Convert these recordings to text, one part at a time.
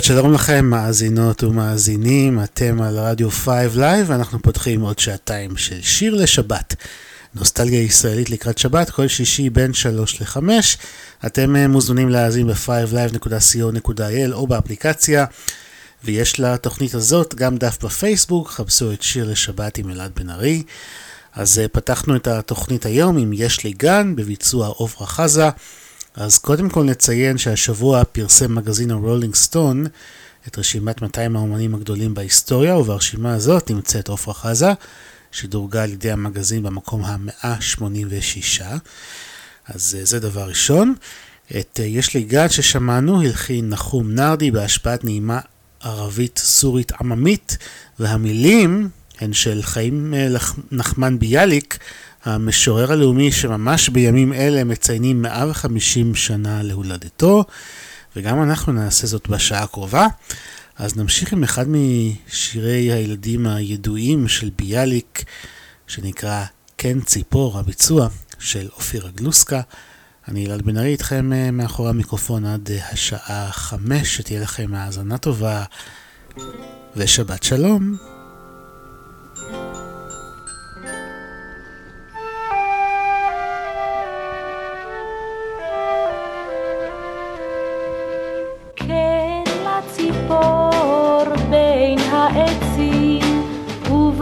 שבת שלום לכם, מאזינות ומאזינים, אתם על רדיו 5 לייב, ואנחנו פותחים עוד שעתיים של שיר לשבת. נוסטלגיה ישראלית לקראת שבת, כל שישי בין 3 ל-5. אתם אה, מוזמנים להאזין ב-5live.co.il או באפליקציה, ויש לתוכנית הזאת גם דף בפייסבוק, חפשו את שיר לשבת עם אלעד בן ארי. אז אה, פתחנו את התוכנית היום עם יש לי גן, בביצוע עופרה חזה. אז קודם כל נציין שהשבוע פרסם מגזין הרולינג סטון את רשימת 200 האומנים הגדולים בהיסטוריה, וברשימה הזאת נמצאת עפרה חזה, שדורגה על ידי המגזין במקום ה-186. אז אה, זה דבר ראשון. את אה, יש לי גד ששמענו, הלחין נחום נרדי בהשפעת נעימה ערבית סורית עממית, והמילים הן של חיים אה, נחמן ביאליק, המשורר הלאומי שממש בימים אלה מציינים 150 שנה להולדתו, וגם אנחנו נעשה זאת בשעה הקרובה. אז נמשיך עם אחד משירי הילדים הידועים של ביאליק, שנקרא "כן ציפור", הביצוע של אופירה גלוסקה. אני אלעד בן ארי איתכם אה, מאחורי המיקרופון עד אה, השעה חמש, שתהיה לכם האזנה טובה ושבת שלום.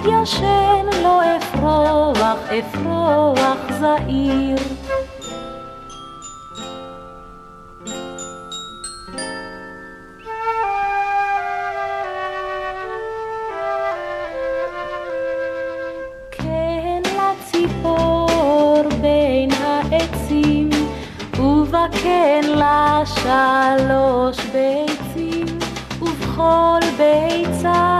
אתיישן, לא אפרוח, אפרוח זעיר. כן לציפור בין העצים, לה שלוש ביצים, ובכל ביצה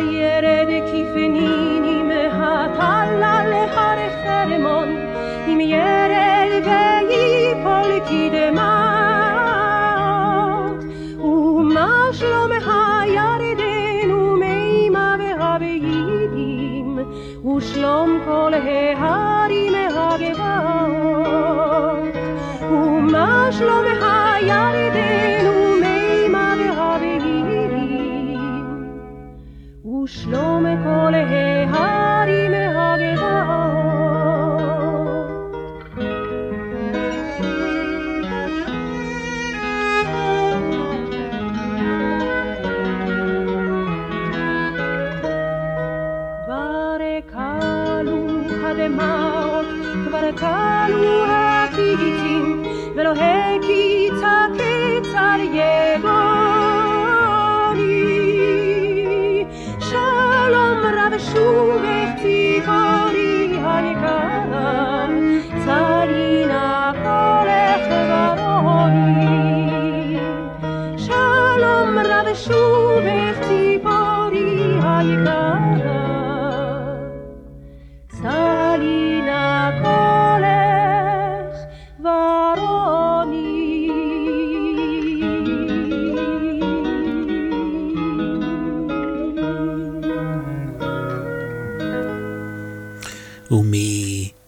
یرد کیفنین ایم حتال لحر خرمان ایم یرد گی پلکی دمات او مشلوم هایردن او میما به غبیدیم او شلوم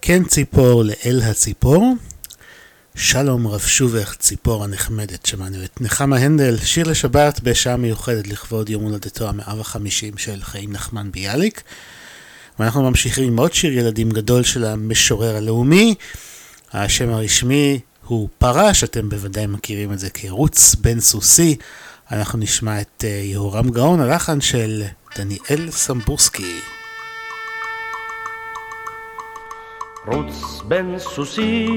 כן ציפור לאל הציפור. שלום רב שובך, ציפור הנחמדת, שמענו את נחמה הנדל, שיר לשבת בשעה מיוחדת לכבוד יום הולדתו המאה וחמישים של חיים נחמן ביאליק. ואנחנו ממשיכים עם עוד שיר ילדים גדול של המשורר הלאומי. השם הרשמי הוא פרש, אתם בוודאי מכירים את זה כרוץ בן סוסי. אנחנו נשמע את אה, יהורם גאון, הלחן של דניאל סמבורסקי. רוץ בן סוסי,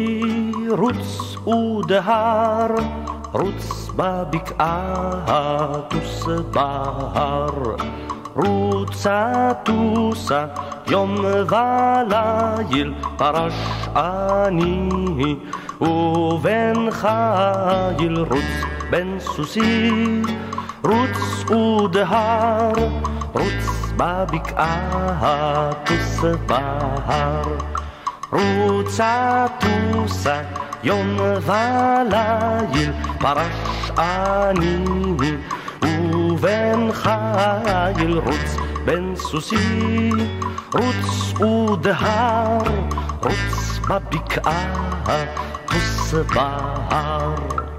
רוץ ודהר, רוץ בבקעה, טוס בהר. רוצה טוסה יום וליל, פרש אני ובן חיל. רוץ בן סוסי, רוץ ודהר, רוץ בבקעה, טוס בהר. רוצה טוסה יום וליל, פרש אני ובן חיל רוץ בן סוסי, רוץ ודהר, רוץ בבקעה, טוס בהר.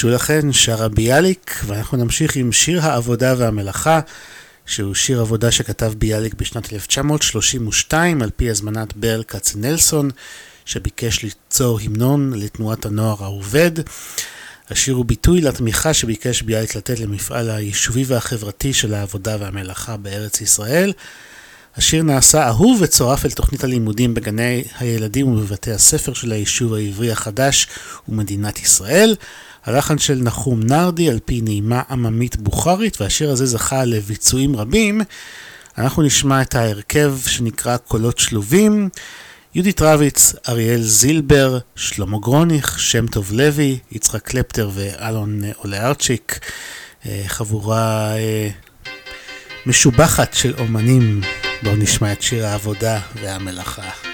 ביקשו לכן שרה ביאליק, ואנחנו נמשיך עם שיר העבודה והמלאכה, שהוא שיר עבודה שכתב ביאליק בשנת 1932 על פי הזמנת ברל כצנלסון, שביקש ליצור המנון לתנועת הנוער העובד. השיר הוא ביטוי לתמיכה שביקש ביאליק לתת למפעל היישובי והחברתי של העבודה והמלאכה בארץ ישראל. השיר נעשה אהוב וצורף אל תוכנית הלימודים בגני הילדים ובבתי הספר של היישוב העברי החדש ומדינת ישראל. הלחן של נחום נרדי על פי נעימה עממית בוכרית, והשיר הזה זכה לביצועים רבים. אנחנו נשמע את ההרכב שנקרא קולות שלובים. יהודית רביץ, אריאל זילבר, שלמה גרוניך, שם טוב לוי, יצחק קלפטר ואלון אולארצ'יק. אה, חבורה אה, משובחת של אומנים. בואו נשמע את שיר העבודה והמלאכה.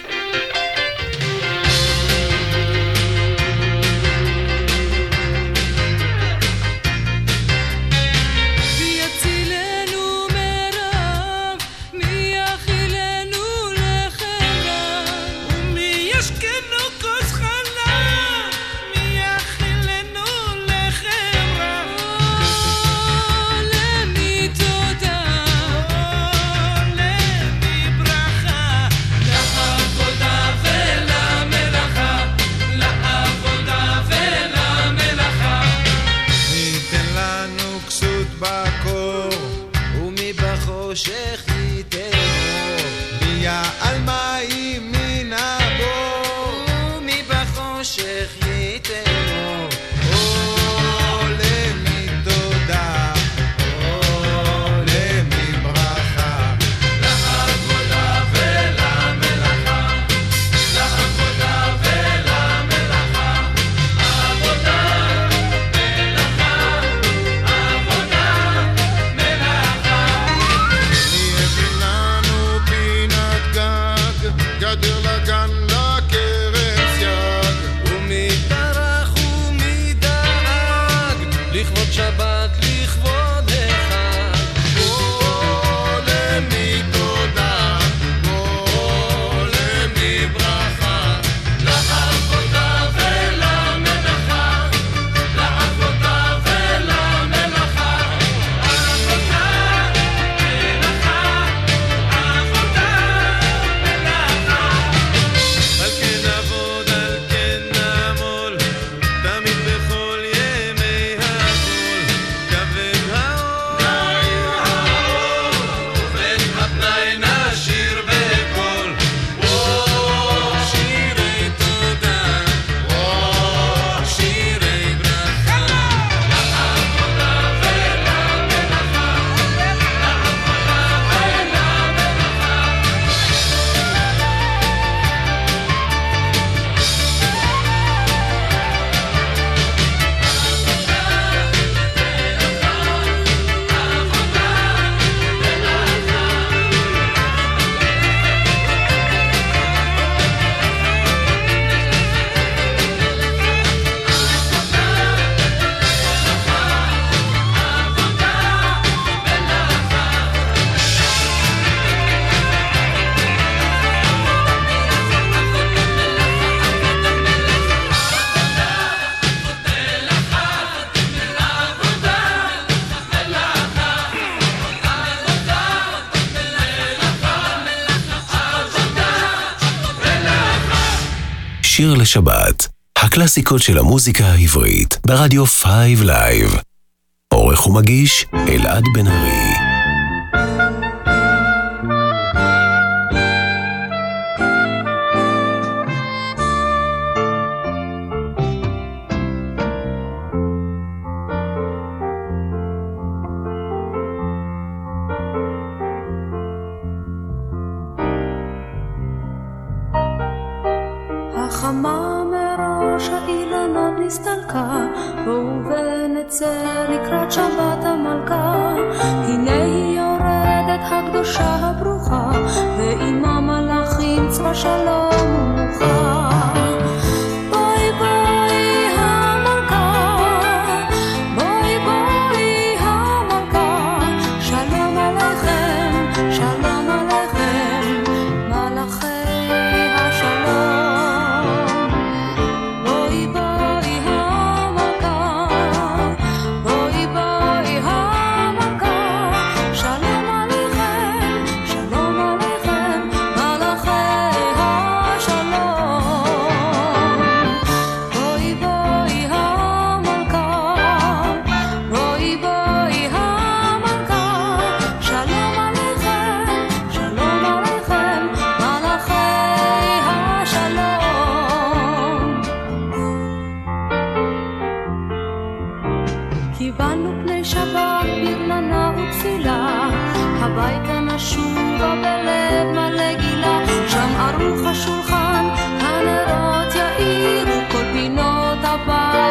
לשבת, הקלאסיקות של המוזיקה העברית, ברדיו 5 לייב. עורך ומגיש, אלעד בן ארי. bye.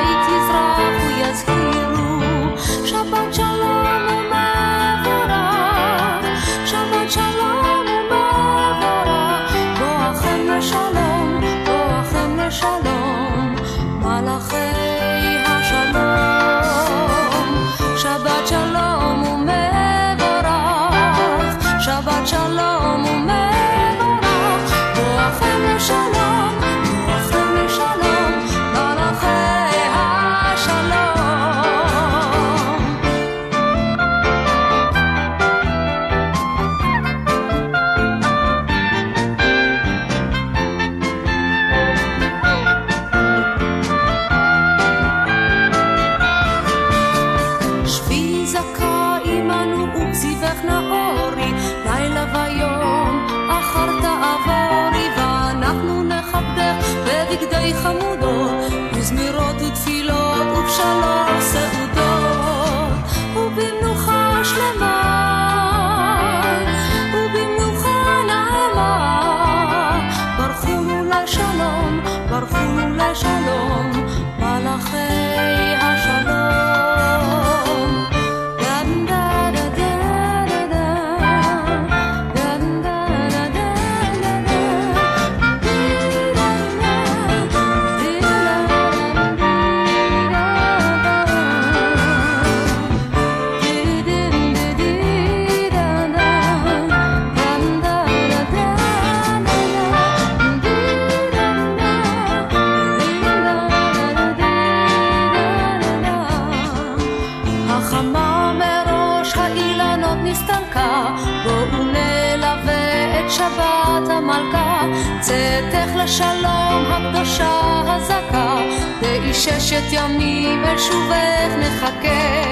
ימים אל שובך נחכה,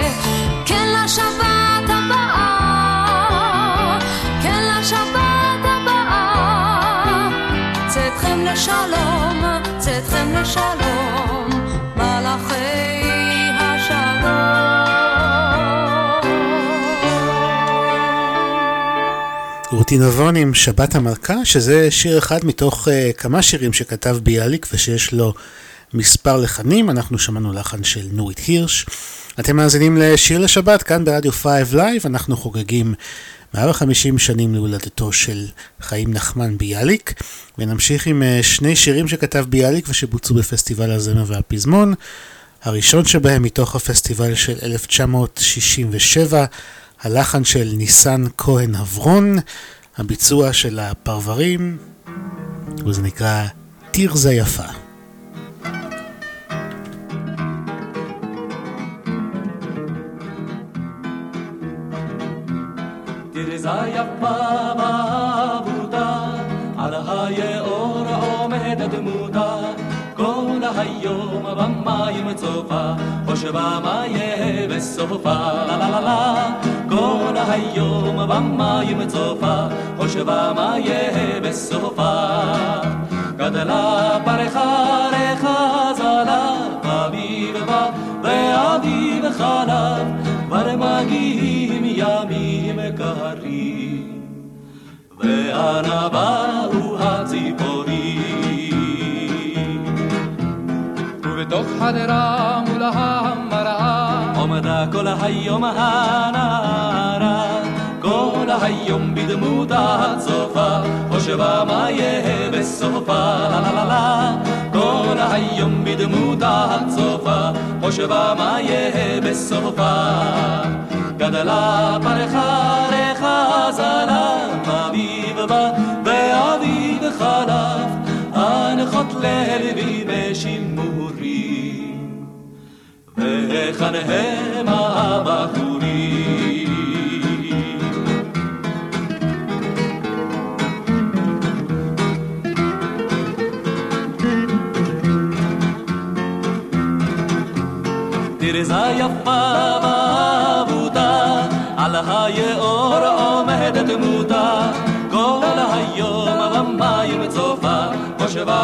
כן לשבת הבאה, כן לשבת הבאה, צאתכם לשלום, צאתכם לשלום, מלאכי רותי נבון עם שבת המלכה, שזה שיר אחד מתוך uh, כמה שירים שכתב ביאליק ושיש לו מספר לחנים. אנחנו שמענו לחן של נורית הירש. אתם מאזינים לשיר לשבת כאן ברדיו 5 Live, אנחנו חוגגים 150 שנים להולדתו של חיים נחמן ביאליק, ונמשיך עם uh, שני שירים שכתב ביאליק ושבוצעו בפסטיבל הזמר והפזמון. הראשון שבהם מתוך הפסטיבל של 1967, הלחן של ניסן כהן הברון, הביצוע של הפרברים, וזה נקרא תרזה יפה. תרזה יפה ואהובתה, על היאור עומדת דמותה, כל היום במים צופה, חושבה מה יהיה בסופה, לה לה לה לה כל היום במים צופה, חושבה מה יהיה בסופה. גדלה פרחה רחזלה, אביב בא ואביב חלב, כבר מגיעים ימים קרים, ואנה באו הציפורים. ובתוך חדרה מול המראה עומדה כל היום הנערה, כל היום בדמותה הצופה, חושבה מה יהיה בסופה, לה לה לה כל היום בדמותה הצופה, חושבה מה יהיה בסופה. גדלה פרחה רחזלה, אביב בא ואביב חלף, הנחות ללוי בשימורים. והיכן הם הבחורים? תרזה יפה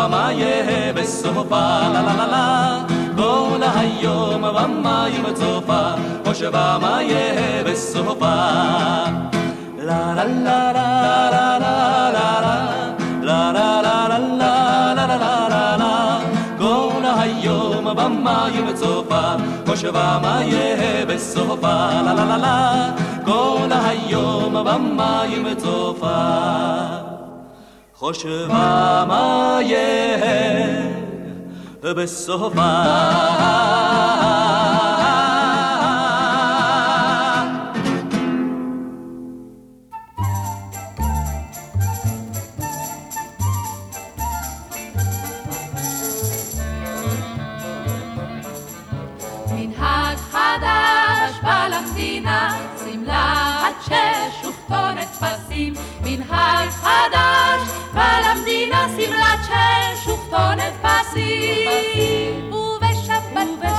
חושבה מה יהיה בסופה, לה לה לה לה כל היום במים צופה, חושבה מה יהיה בסופה. לה לה לה לה לה לה לה לה לה לה לה לה לה לה לה לה כל היום במים צופה, חושבה מה יהיה בסופה, לה לה לה לה כל היום במים צופה, khoshma ma ye hai מתחילים מנהג חדש, ועל המדינה שמלת של שוכתונת פסים. ובשבתות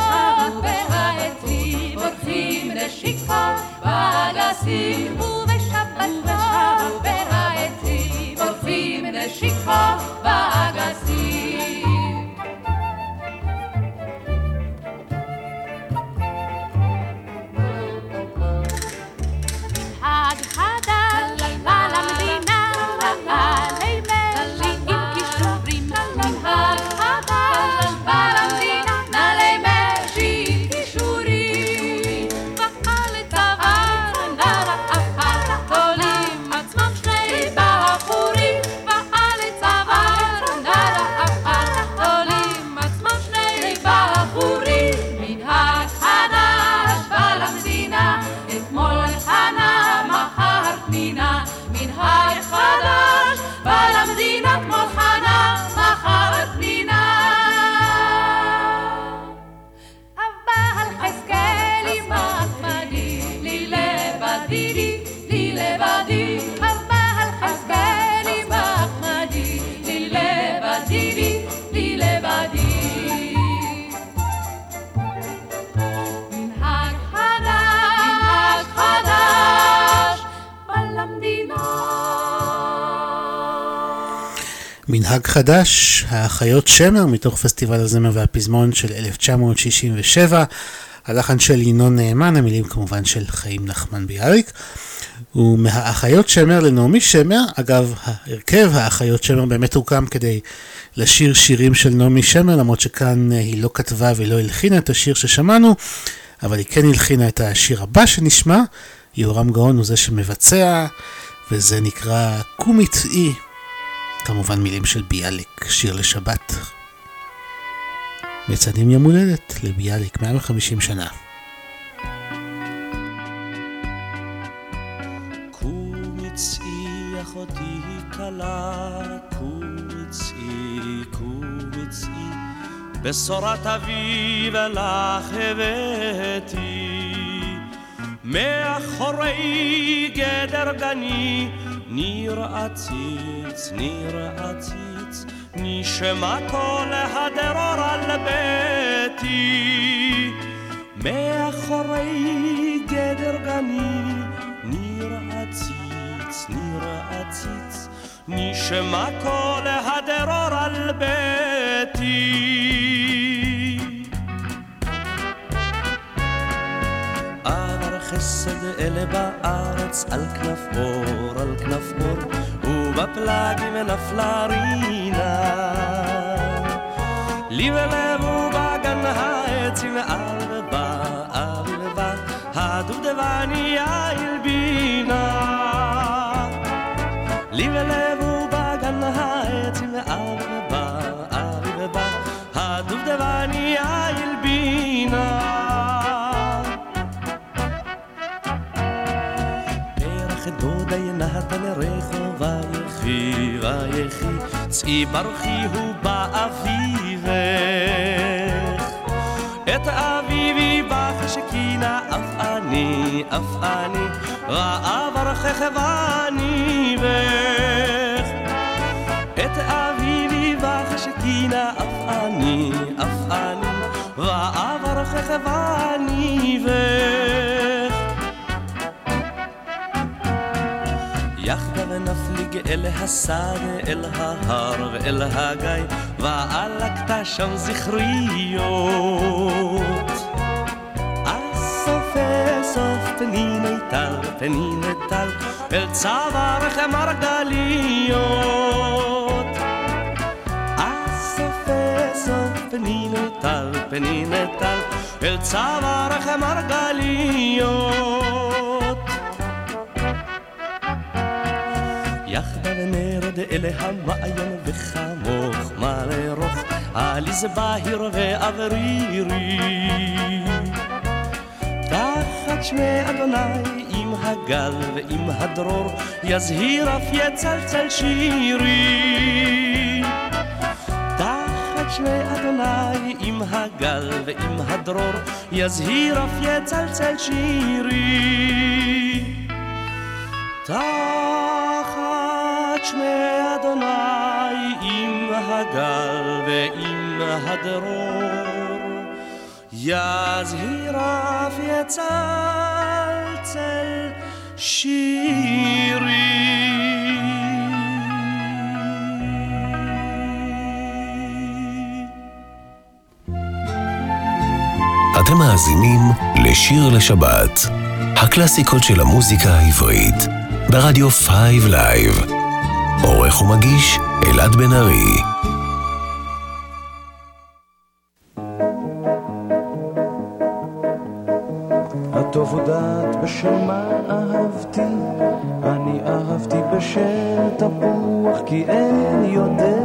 והעצים הולכים לשיקות באגסים, ובשבתות והעצים הולכים לשיקות מנהג חדש, האחיות שמר מתוך פסטיבל הזמר והפזמון של 1967, הלחן של ינון נאמן, המילים כמובן של חיים נחמן ביאליק. ומהאחיות שמר לנעמי שמר, אגב, ההרכב האחיות שמר באמת הוקם כדי לשיר שירים של נעמי שמר, למרות שכאן היא לא כתבה ולא הלחינה את השיר ששמענו, אבל היא כן הלחינה את השיר הבא שנשמע, יהורם גאון הוא זה שמבצע, וזה נקרא "קומי צאי", כמובן מילים של ביאליק, שיר לשבת. מציינים יום הולדת לביאליק, 150 שנה. בשורת אביב לך הבאתי. מאחורי גדר גני, ניר עציץ, ניר עציץ, נשמתו להדרור על ביתי. מאחורי גדר גני, ניר עציץ, ניר עציץ, נשמתו להדרור על ביתי. חסד אלה בארץ על כנף אור, על כנף אור, ובפלגים נפלה רינה. לי ולב ובגן העצים על ובא, הדובדבניה הלבינה. לי ולב ובגן העצים ויחי צאי ברוכי הוא באביבך. את אביבי בחשקינה אף אני אף אני ראה ברכך ואני בך את אביבי בחשקינה אף אני אף אני ראה ברכך ואני בך יחדיו נפליג אל השדה, אל ההר ואל הגיא, ועלקת שם זכריות. אסוף אסוף פניני טל, פניני טל, אל צווארך מרגליות. אסוף אסוף פניני טל, פניני טל, אל צווארך מרגליות. נרד אל המעיין וחמוך מלרוך עליז בהיר ואוורירי. תחת שמי אדוני עם הגל ועם הדרור יזהיר אף יצלצל שירי. תחת שמי אדוני עם הגל ועם הדרור יזהיר אף יצלצל שירי. תחת שמי אדוני עם הגל ועם הדרור יזהיר אף יצלצל שירי אתם מאזינים לשיר לשבת, הקלאסיקות של המוזיקה העברית, ברדיו 5 לייב. עורך ומגיש אלעד בן ארי. הטוב הודעת בשם מה אהבתי, אני אהבתי בשל תפוח, כי אין יודע.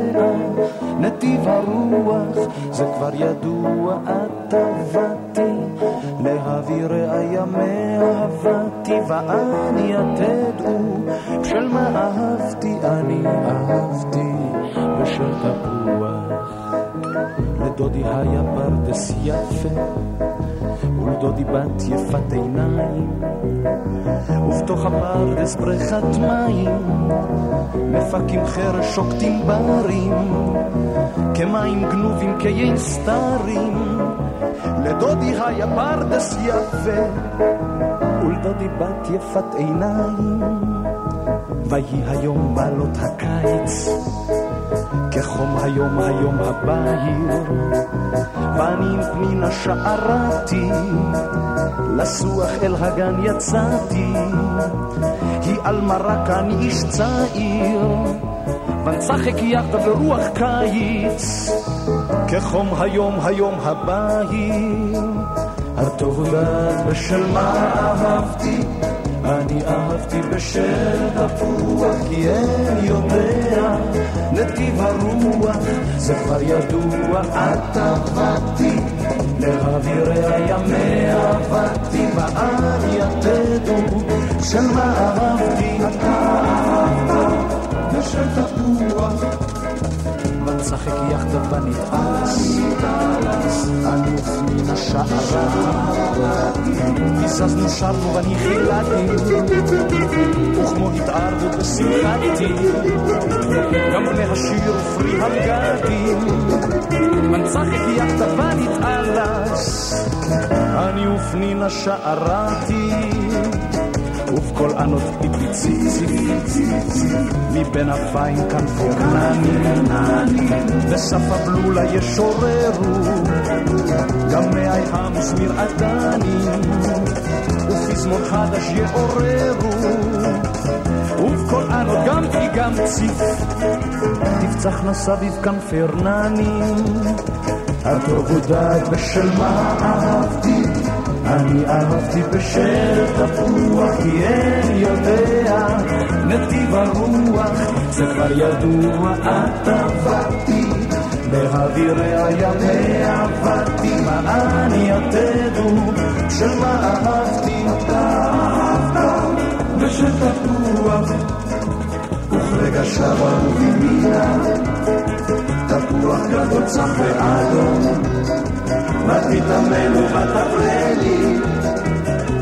נתיב הרוח, זה כבר ידוע, את עבדתי, להביא ראיה מאהבתי, ואני תדעו, בשל מה אהבתי, אני אהבתי בשל תפוח. לדודי היה פרדס יפה ולדודי בת יפת עיניים ובתוך הפרדס בריכת מים מפקים חרש שוקטים ברים כמים גנובים כיין סתרים. לדודי היה פרדס יפה, ולדודי בת יפת עיניים. ויהי היום בעלות הקיץ, כחום היום היום הבהיר. בנים פנינה שערתי, לסוח אל הגן יצאתי, היא על מרק אני איש צעיר, ונצחק יחד ברוח קיץ, כחום היום היום הבהיר. הטוב דעת בשל מה אהבתי, אני אהבתי בשל תפוח, כי אין יודע נתיב הרוח, זה כבר ידוע, את עבדתי, לאווירי הימי עבדתי, ואל יתדו של מה אהבתי, אתה אהבת בשל תפוח. ונשחק יחדיו ונתעלס, אני מן השערה, הזזנו שרנו ואני חילדתי, וכמו התערבות בשמחתי, גם להשאיר פרי הגדים, ונשחק יחדיו ונתעלס, אני ופנינה שערתי. ובקול ענות פיפי ציצי, מבין אפיים כנפו כנני, וסף הבלולה ישוררו, גם מאי המזמיר עדני, ופזמון חדש יעוררו, ובקול ענות גם כי גם ציף, תפצחנה סביב כנפי רננים, הטוב הוא דעת בשל מה אהבתי אני אהבתי בשל תפוח, כי אין יודע. נתיב הרוח, זה כבר ידוע, את עבדתי, באווירי הימי עבדתי, מה אני יתדו, של מה אהבתי, בשל תפוח, וכרגע שבה ובימינה, תפוח גדול צח ואדום. ותתאמן ותפרה לי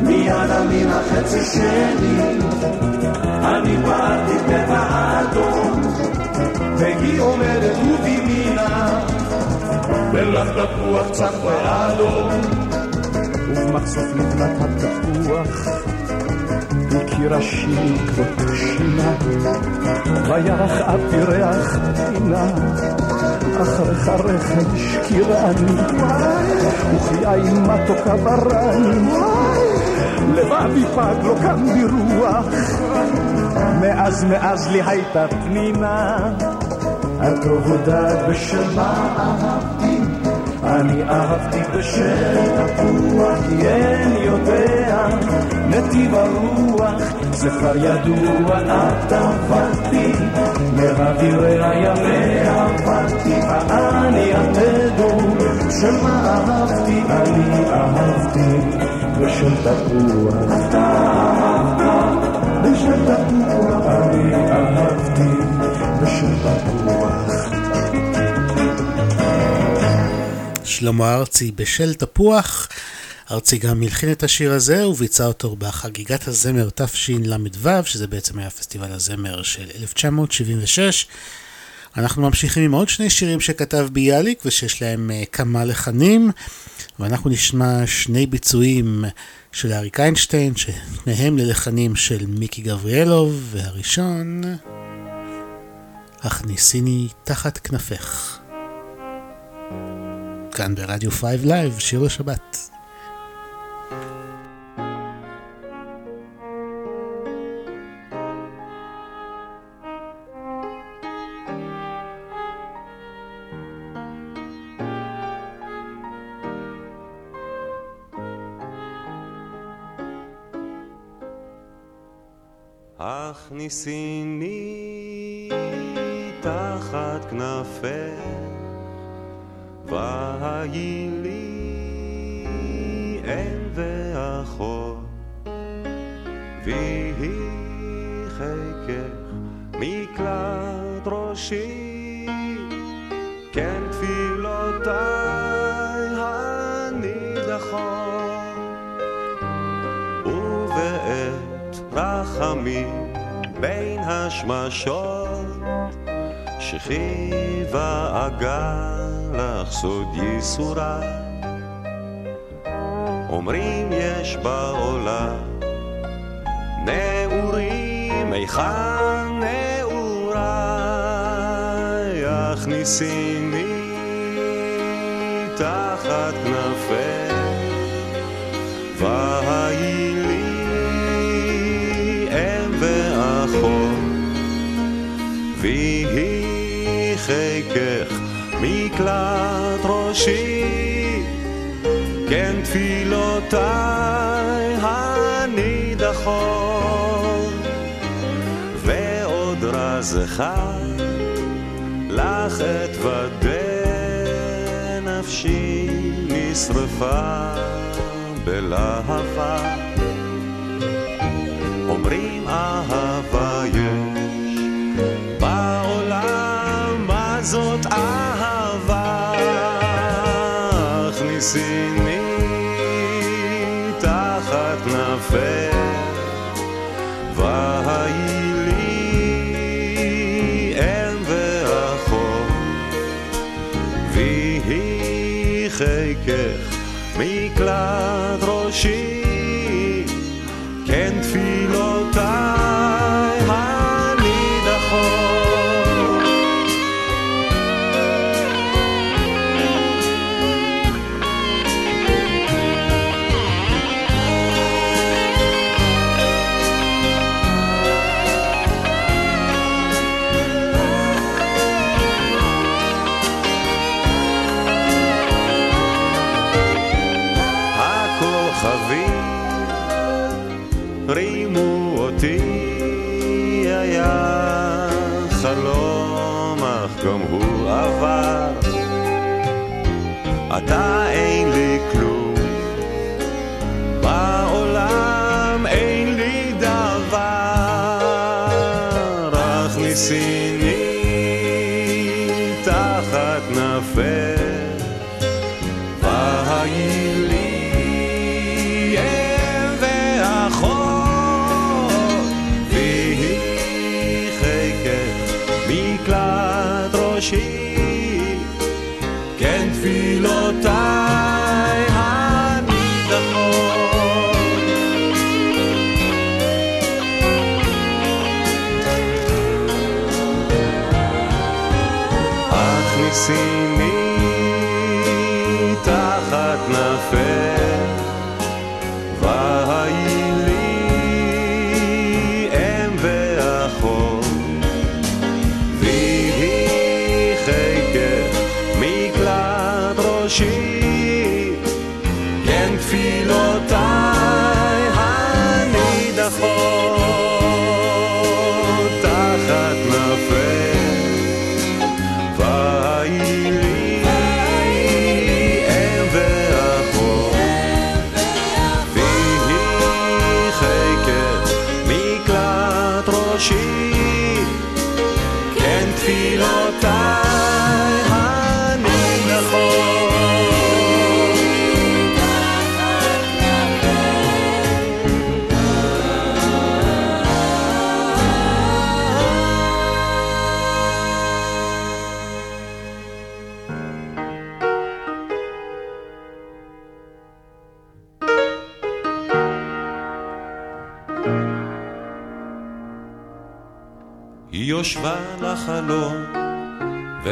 מיד מן החצי שלי אני פעלתי אדום והיא עומדת ובימינה ולך תפוח צח ואדום. ובמחשוף נקלט התפוח הכירה שיני כבוד שינה וירח אבי ריח פינה אחריך רחם השקירני וחיי מתוקה ברני לבבי פג לא קם ברוח. מאז מאז לי הייתה פנינה הטוב הודעת בשל מה אהבתי אני אהבתי בשל תפוח כי אין יודע נתיב הרוח זה כבר ידוע את עבדתי לאווירי הימי עבדתי אני יתדו של מה אהבתי אני אהבתי בשל תפוח אתה אהבת בשל תפוח אני אהבתי בשל תפוח שלמה ארצי בשל תפוח. ארצי גם הלחין את השיר הזה וביצע אותו בחגיגת הזמר תשל"ו, שזה בעצם היה פסטיבל הזמר של 1976. אנחנו ממשיכים עם עוד שני שירים שכתב ביאליק ושיש להם uh, כמה לחנים, ואנחנו נשמע שני ביצועים של אריק איינשטיין, שניהם ללחנים של מיקי גבריאלוב, והראשון, הכניסיני תחת כנפך. כאן ברדיו 5 לייב, שיר לשבת. הכניסיני תחת כנפך ויהי לי אם ואחות, ויהי חיקך מקלט ראשי, כן תפילותיי הנידחות, ובעת רחמים בין השמשות המשכי ואגל לך סוד ייסוריי. אומרים יש בעולם נעורים, היכן נעוריי? הכניסיני תחת כנפי והי ויהי חיקך מקלט ראשי. כן תפילותיי הנידחות. ועוד רז אחד לך אתוודה נפשי נשרפה בלהבה. אומרים אהבה זאת רימו אותי היה חלום אך גם הוא עבר. אתה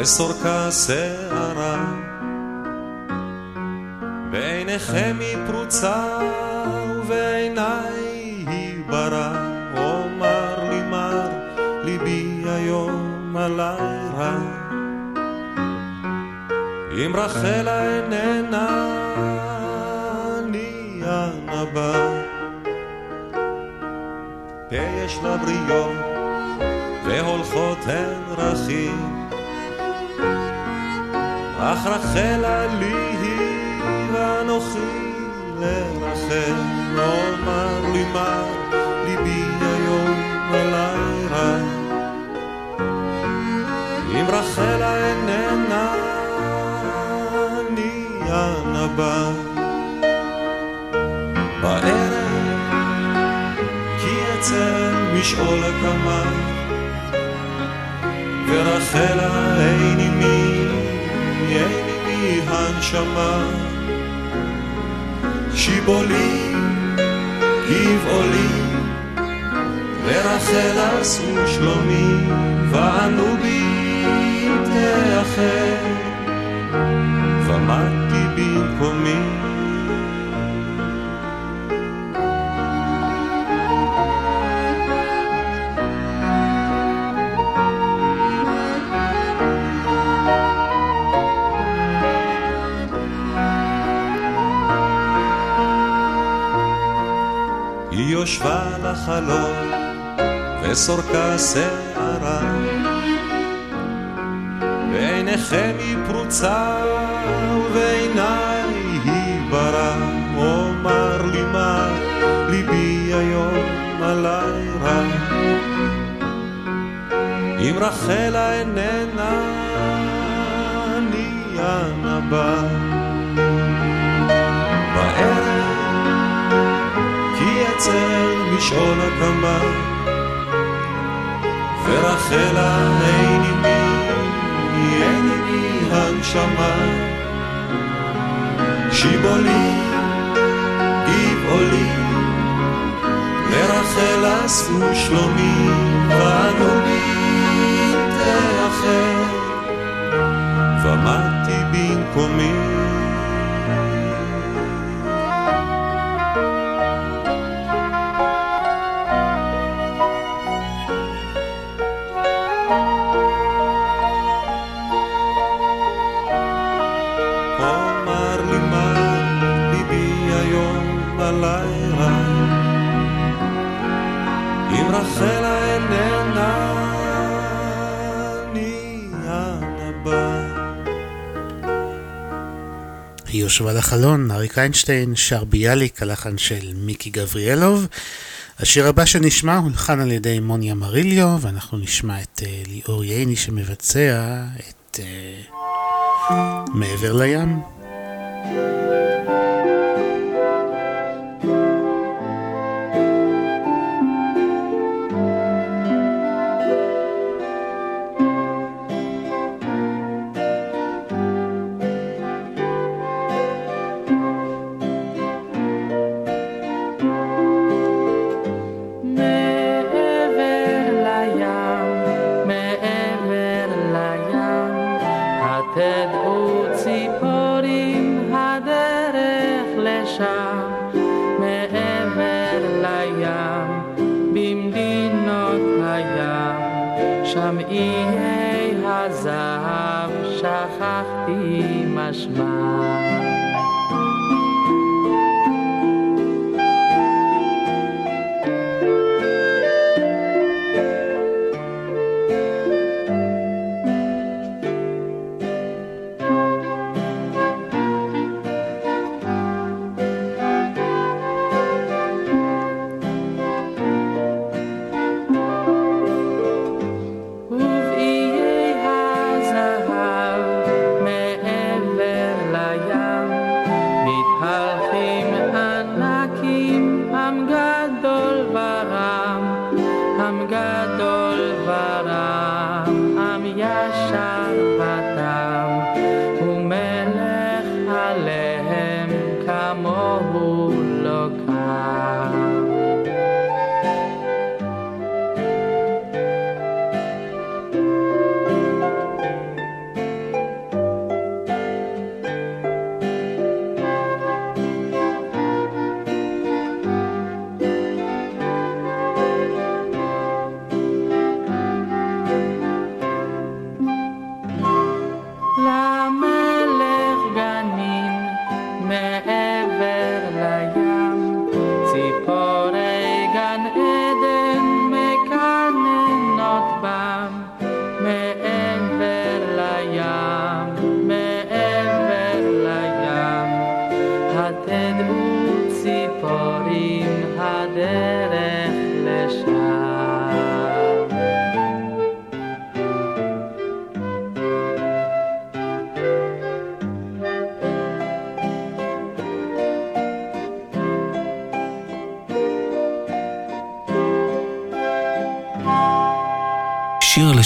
וסורקה שערה. בעיניכם היא פרוצה ובעיניי היא ברא אומר לי מר ליבי היום עלי רע. אם רחלה איננה אני הנבא יש לה בריות והולכות הן רכיב. אך רחלה לי היא ואנוכי לרחל, אומר לי מה ליבי היום רע. אם רחלה איננה אני הנבא. בערב משעול הקמה ורחלה אין עימי, הנשמה. שיבולי, גבעולי, ורחל עשו שלומי, וענו בי תאחר, ומדתי במקומי. יושבה לחלום וסורקה שערה. בעיניכם היא פרוצה ובעיניי היא ברא אומר לי מה ליבי היום עלי רע. אם רחלה איננה אני אנה בא משעול הקמה. ורחלה אין עימי, אין עימי הנשמה. שיבולי, גבעולי לרחל עשו שלומי ואנוכי תאחר ומדתי במקומי יושבה לחלון, אריק איינשטיין, שר ביאליק, הלחן של מיקי גבריאלוב. השיר הבא שנשמע הולחן על ידי מוניה מריליו, ואנחנו נשמע את uh, ליאור ייני שמבצע את uh, מעבר לים. שיר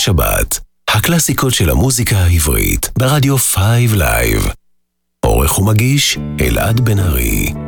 לשבת, הקלאסיקות של המוזיקה העברית ברדיו 5 לייב. עורך ומגיש אלעד בן ארי.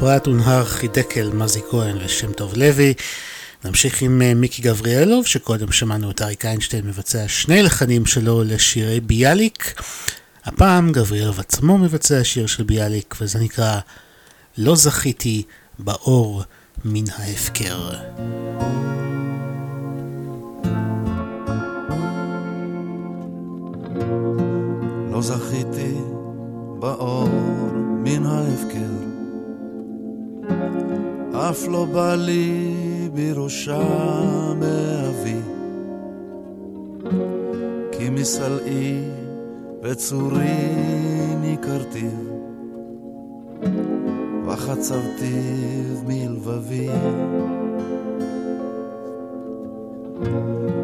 פרט הונהר חידקל, מזי כהן ושם טוב לוי. נמשיך עם אה, מיקי גבריאלוב, שקודם שמענו את אריק איינשטיין מבצע שני לחנים שלו לשירי ביאליק. הפעם גבריאלוב עצמו מבצע שיר של ביאליק, וזה נקרא לא זכיתי באור מן ההפקר. לא זכיתי באור מן ההפקר אף לא בא לי בראשה מאבי, כי מסלעי וצורי ניכרתיו, וחצבתיו מלבבי.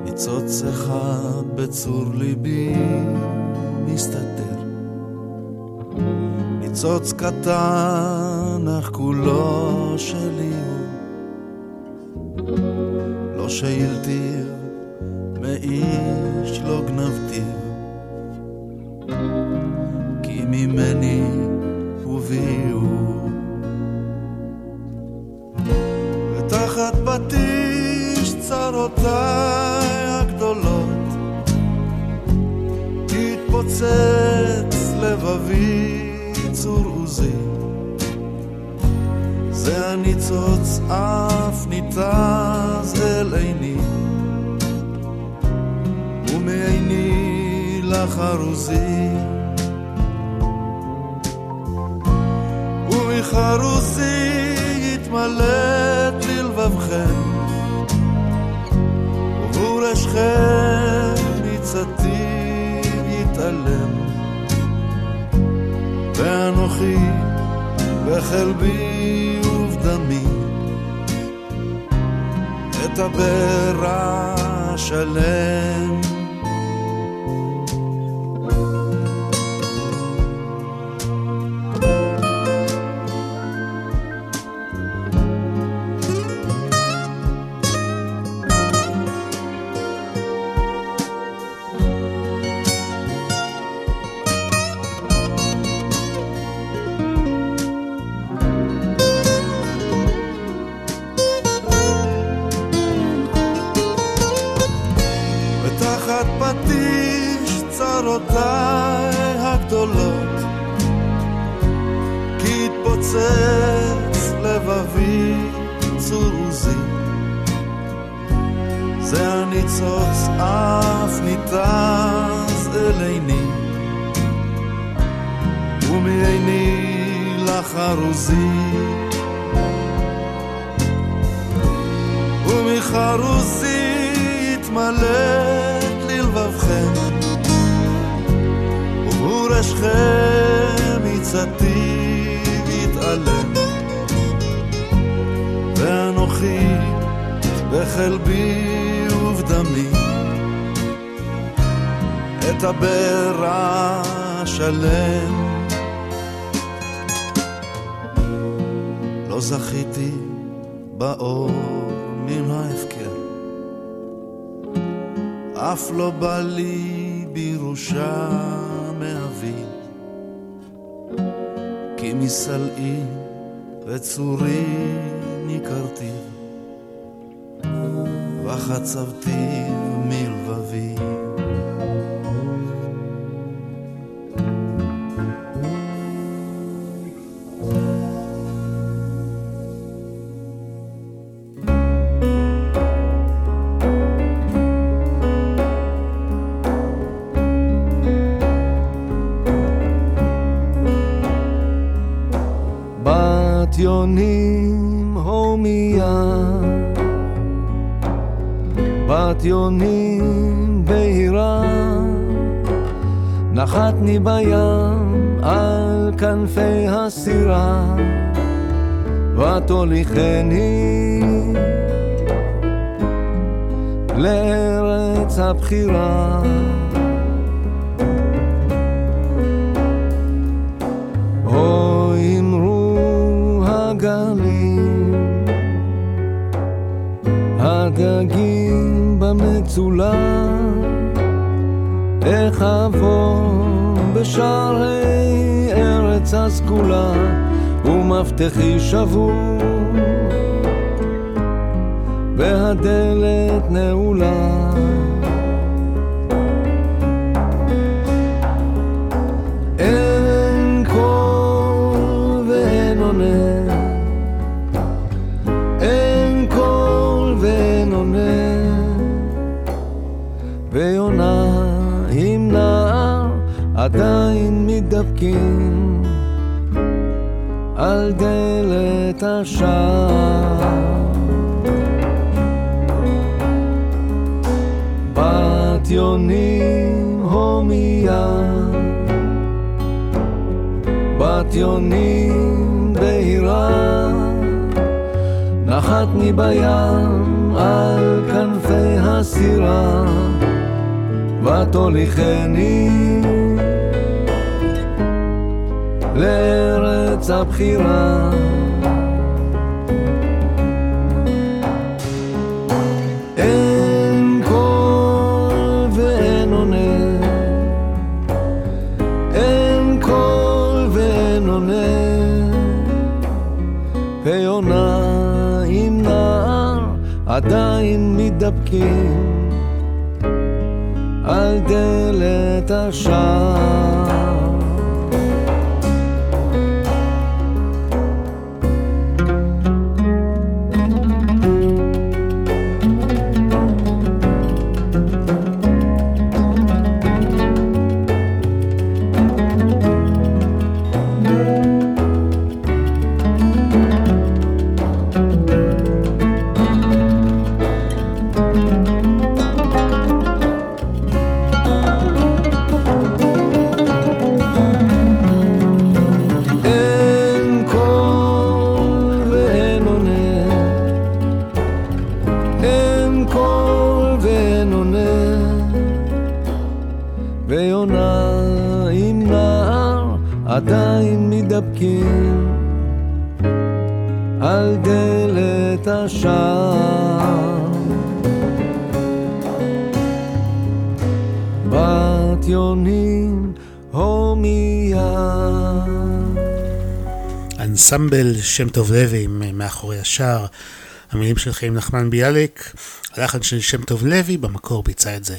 ניצוץ אחד בצור ליבי מסתתר, ניצוץ קטן אך כולו שלי. לא שאילתיו, מאיש לא גנבתיו, כי ממני הביאו. ותחת פטיש צרותיי הגדולות, התפוצץ לבבי צור עוזי. זה הניצוץ אף ניתז אל עיני. ומעיני לחרוזי. ומחרוזי יתמלאת ללבבכם. ובורשכם מצאתי יתעלם. ואנוכי בחלבי ובדמי את הברע שלם צרותיי הגדולות, כי התפוצץ לבבי צור עוזי. זה הניצוץ אף ניתז אל עיני, ומעיני לחרוזי. ומחרוזי התמלאת ללבבכם, השכם מצאתי יתעלם ואנוכי בחלבי ובדמי. את הבאר השלם. לא זכיתי באור מן ההפקר. אף לא בא לי בירושה. מסלעי וצורי ניכרתי וחצבתי מלבבי אנסמבל שם טוב לוי עם מאחורי השער. המילים של חיים נחמן ביאליק, הלחן של שם טוב לוי, במקור ביצע את זה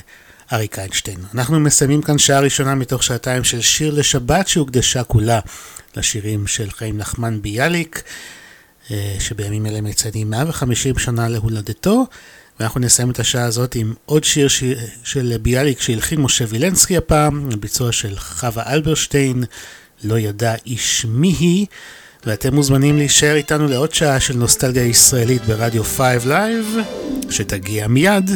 אריק איינשטיין. אנחנו מסיימים כאן שעה ראשונה מתוך שעתיים של שיר לשבת שהוקדשה כולה לשירים של חיים נחמן ביאליק, אה, שבימים אלה מציינים 150 שנה להולדתו. ואנחנו נסיים את השעה הזאת עם עוד שיר ש... של ביאליק שהלחין משה וילנסקי הפעם, הביצוע של חווה אלברשטיין, לא ידע איש מי היא. ואתם מוזמנים להישאר איתנו לעוד שעה של נוסטלגיה ישראלית ברדיו 5 לייב, שתגיע מיד.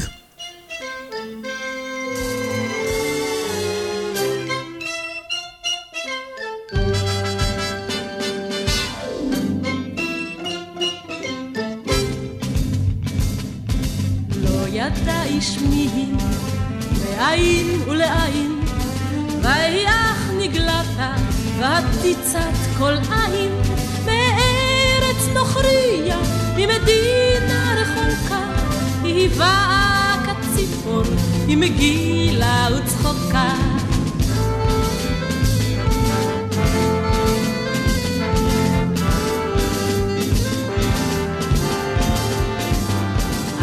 לא מאין ויח נגלתה, ותצת כל עין, בארץ נוכריה, ממדינה רחוקה, היא באה כציפור, עם גילה וצחוקה.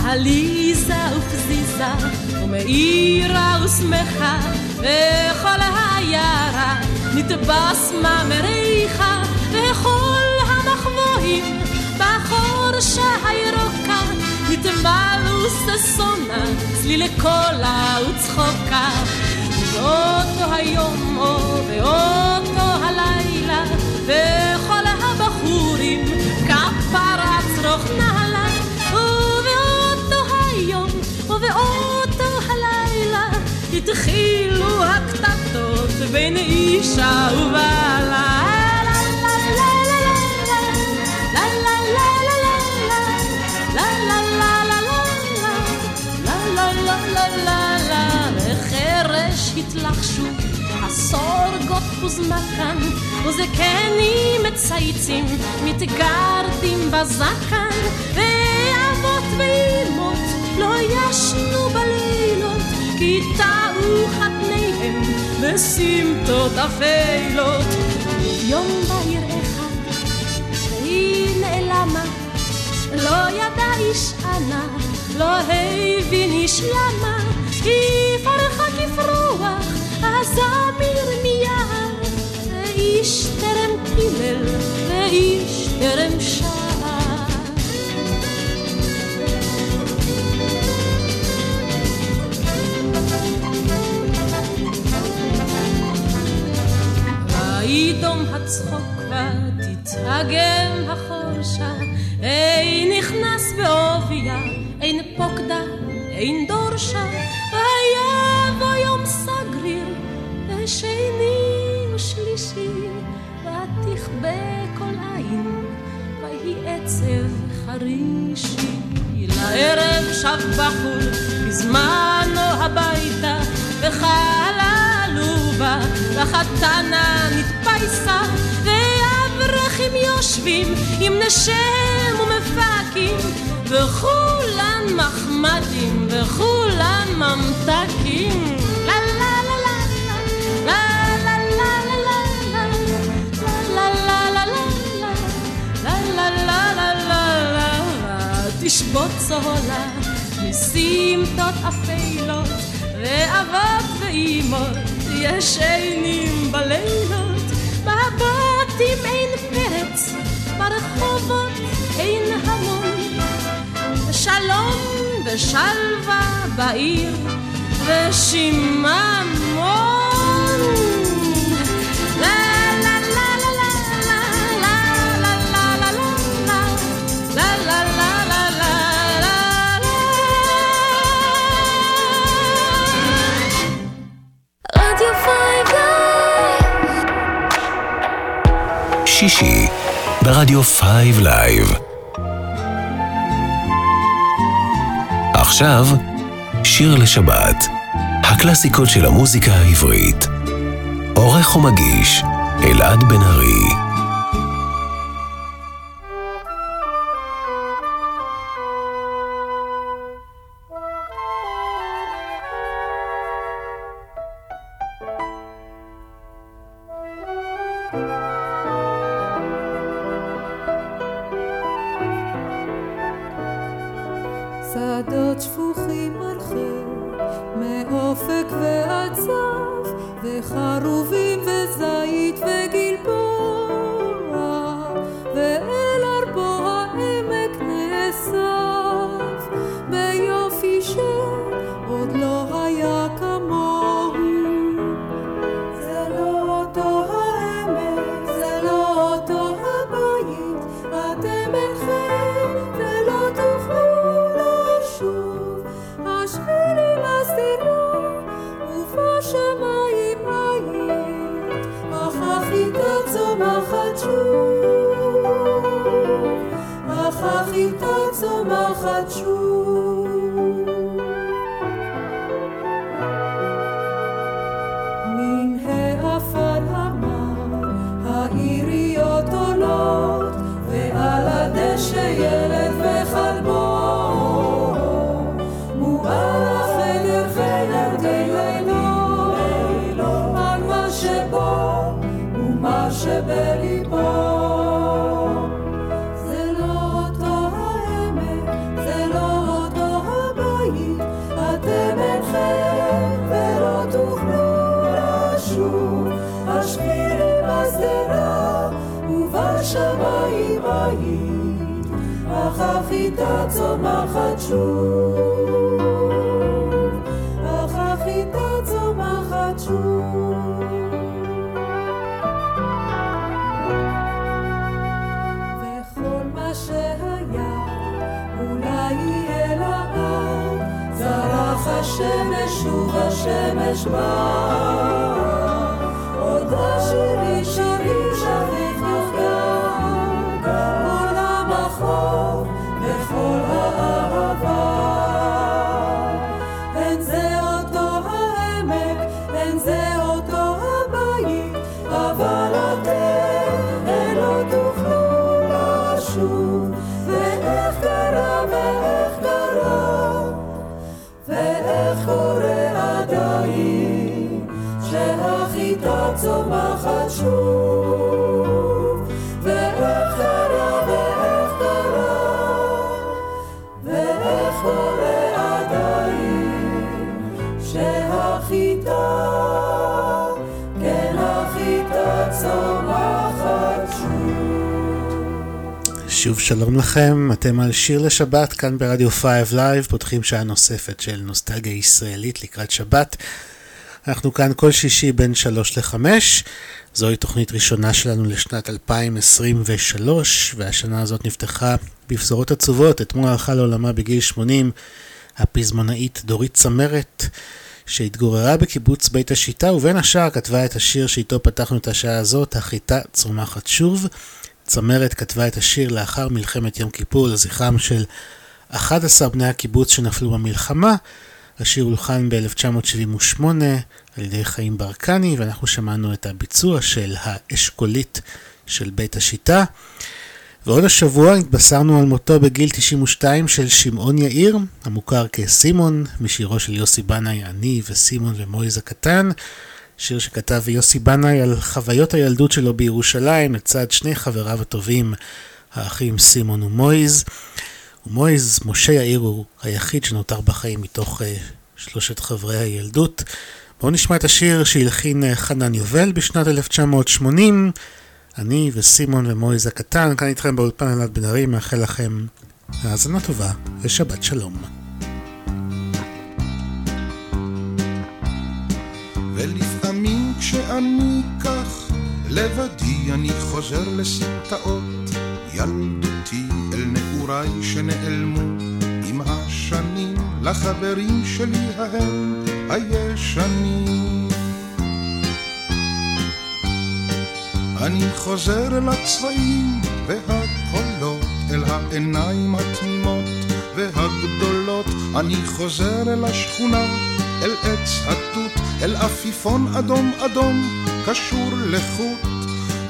עליזה ופזיזה, ומאירה ושמחה, וכל העיירה נתבשמה מריחה, וכל המחבואים בחורשה הירוקה, נתמלאו ששונה, צליל קולה וצחוקה. ובאותו היום או באותו הלילה, וכל הבחורים כפרץ רוך נהלה, ובאותו היום ובאותו הלילה התחילו הקטטות בין אישה ובעלה. וחרש התלחשו, הסורגות וזמקן, וזקנים מצייצים, מתגרדים בזקן, ואבות ואימות לא ישנו בלילות, כי טעו חתניהם בסמטות אפלות. יום בהיר אחד, והיא נעלמה, לא ידע איש אנה, לא הבין איש למה, היא פרחה כפרוח, הזמיר מיער, ואיש טרם קילל, ואיש טרם שר. וידום הצחוק ותתאגם החורשה, אין נכנס בעוביה, אין פוקדה, אין דורשה, ויבוא יום סגריר, ושני ושלישי, ותכבה כל עין, ויהי עצב חרישי. לערב שב בחור, בזמנו הביתה, וחללו החתנה נתפייסה, והאברכים יושבים עם נשיהם ומפקים, וכולן מחמדים וכולן ממתקים. תשבות צהולה, ניסים תות אפלות, ואבות ואימות, ישנים בלילות בבתים אין פרץ ברחובות אין המון. שלום ושלווה בעיר ושיממון שישי ברדיו 5 לייב. עכשיו, שיר לשבת. הקלאסיקות של המוזיקה העברית. עורך ומגיש אלעד בן ארי כן שוב. שוב שלום לכם, אתם על שיר לשבת כאן ברדיו 5 לייב, פותחים שעה נוספת של נוסטלגיה ישראלית לקראת שבת. אנחנו כאן כל שישי בין 3 ל-5, זוהי תוכנית ראשונה שלנו לשנת 2023, והשנה הזאת נפתחה בבשורות עצובות. אתמול הלכה לעולמה בגיל 80 הפזמונאית דורית צמרת, שהתגוררה בקיבוץ בית השיטה, ובין השאר כתבה את השיר שאיתו פתחנו את השעה הזאת, החיטה צומחת שוב. צמרת כתבה את השיר לאחר מלחמת יום כיפור לזכרם של 11 בני הקיבוץ שנפלו במלחמה. השיר הולחן ב-1978 על ידי חיים ברקני, ואנחנו שמענו את הביצוע של האשכולית של בית השיטה. ועוד השבוע התבשרנו על מותו בגיל 92 של שמעון יאיר, המוכר כסימון, משירו של יוסי בנאי, אני וסימון ומויז הקטן. שיר שכתב יוסי בנאי על חוויות הילדות שלו בירושלים לצד שני חבריו הטובים, האחים סימון ומויז. ומויז, משה יאיר הוא היחיד שנותר בחיים מתוך uh, שלושת חברי הילדות. בואו נשמע את השיר שהלחין uh, חנן יובל בשנת 1980. אני וסימון ומויז הקטן, כאן איתכם באולפן אלעד בן ארי, מאחל לכם האזנה טובה ושבת שלום. ולפעמים כשאני כך לבדי אני חוזר לסמטאות ילדותי אל נעוריי שנעלמו עם השנים לחברים שלי ההם הישנים. אני חוזר אל הצבעים והקולות, אל העיניים התמימות והגדולות. אני חוזר אל השכונה, אל עץ התות, אל עפיפון אדום אדום, קשור לחוט.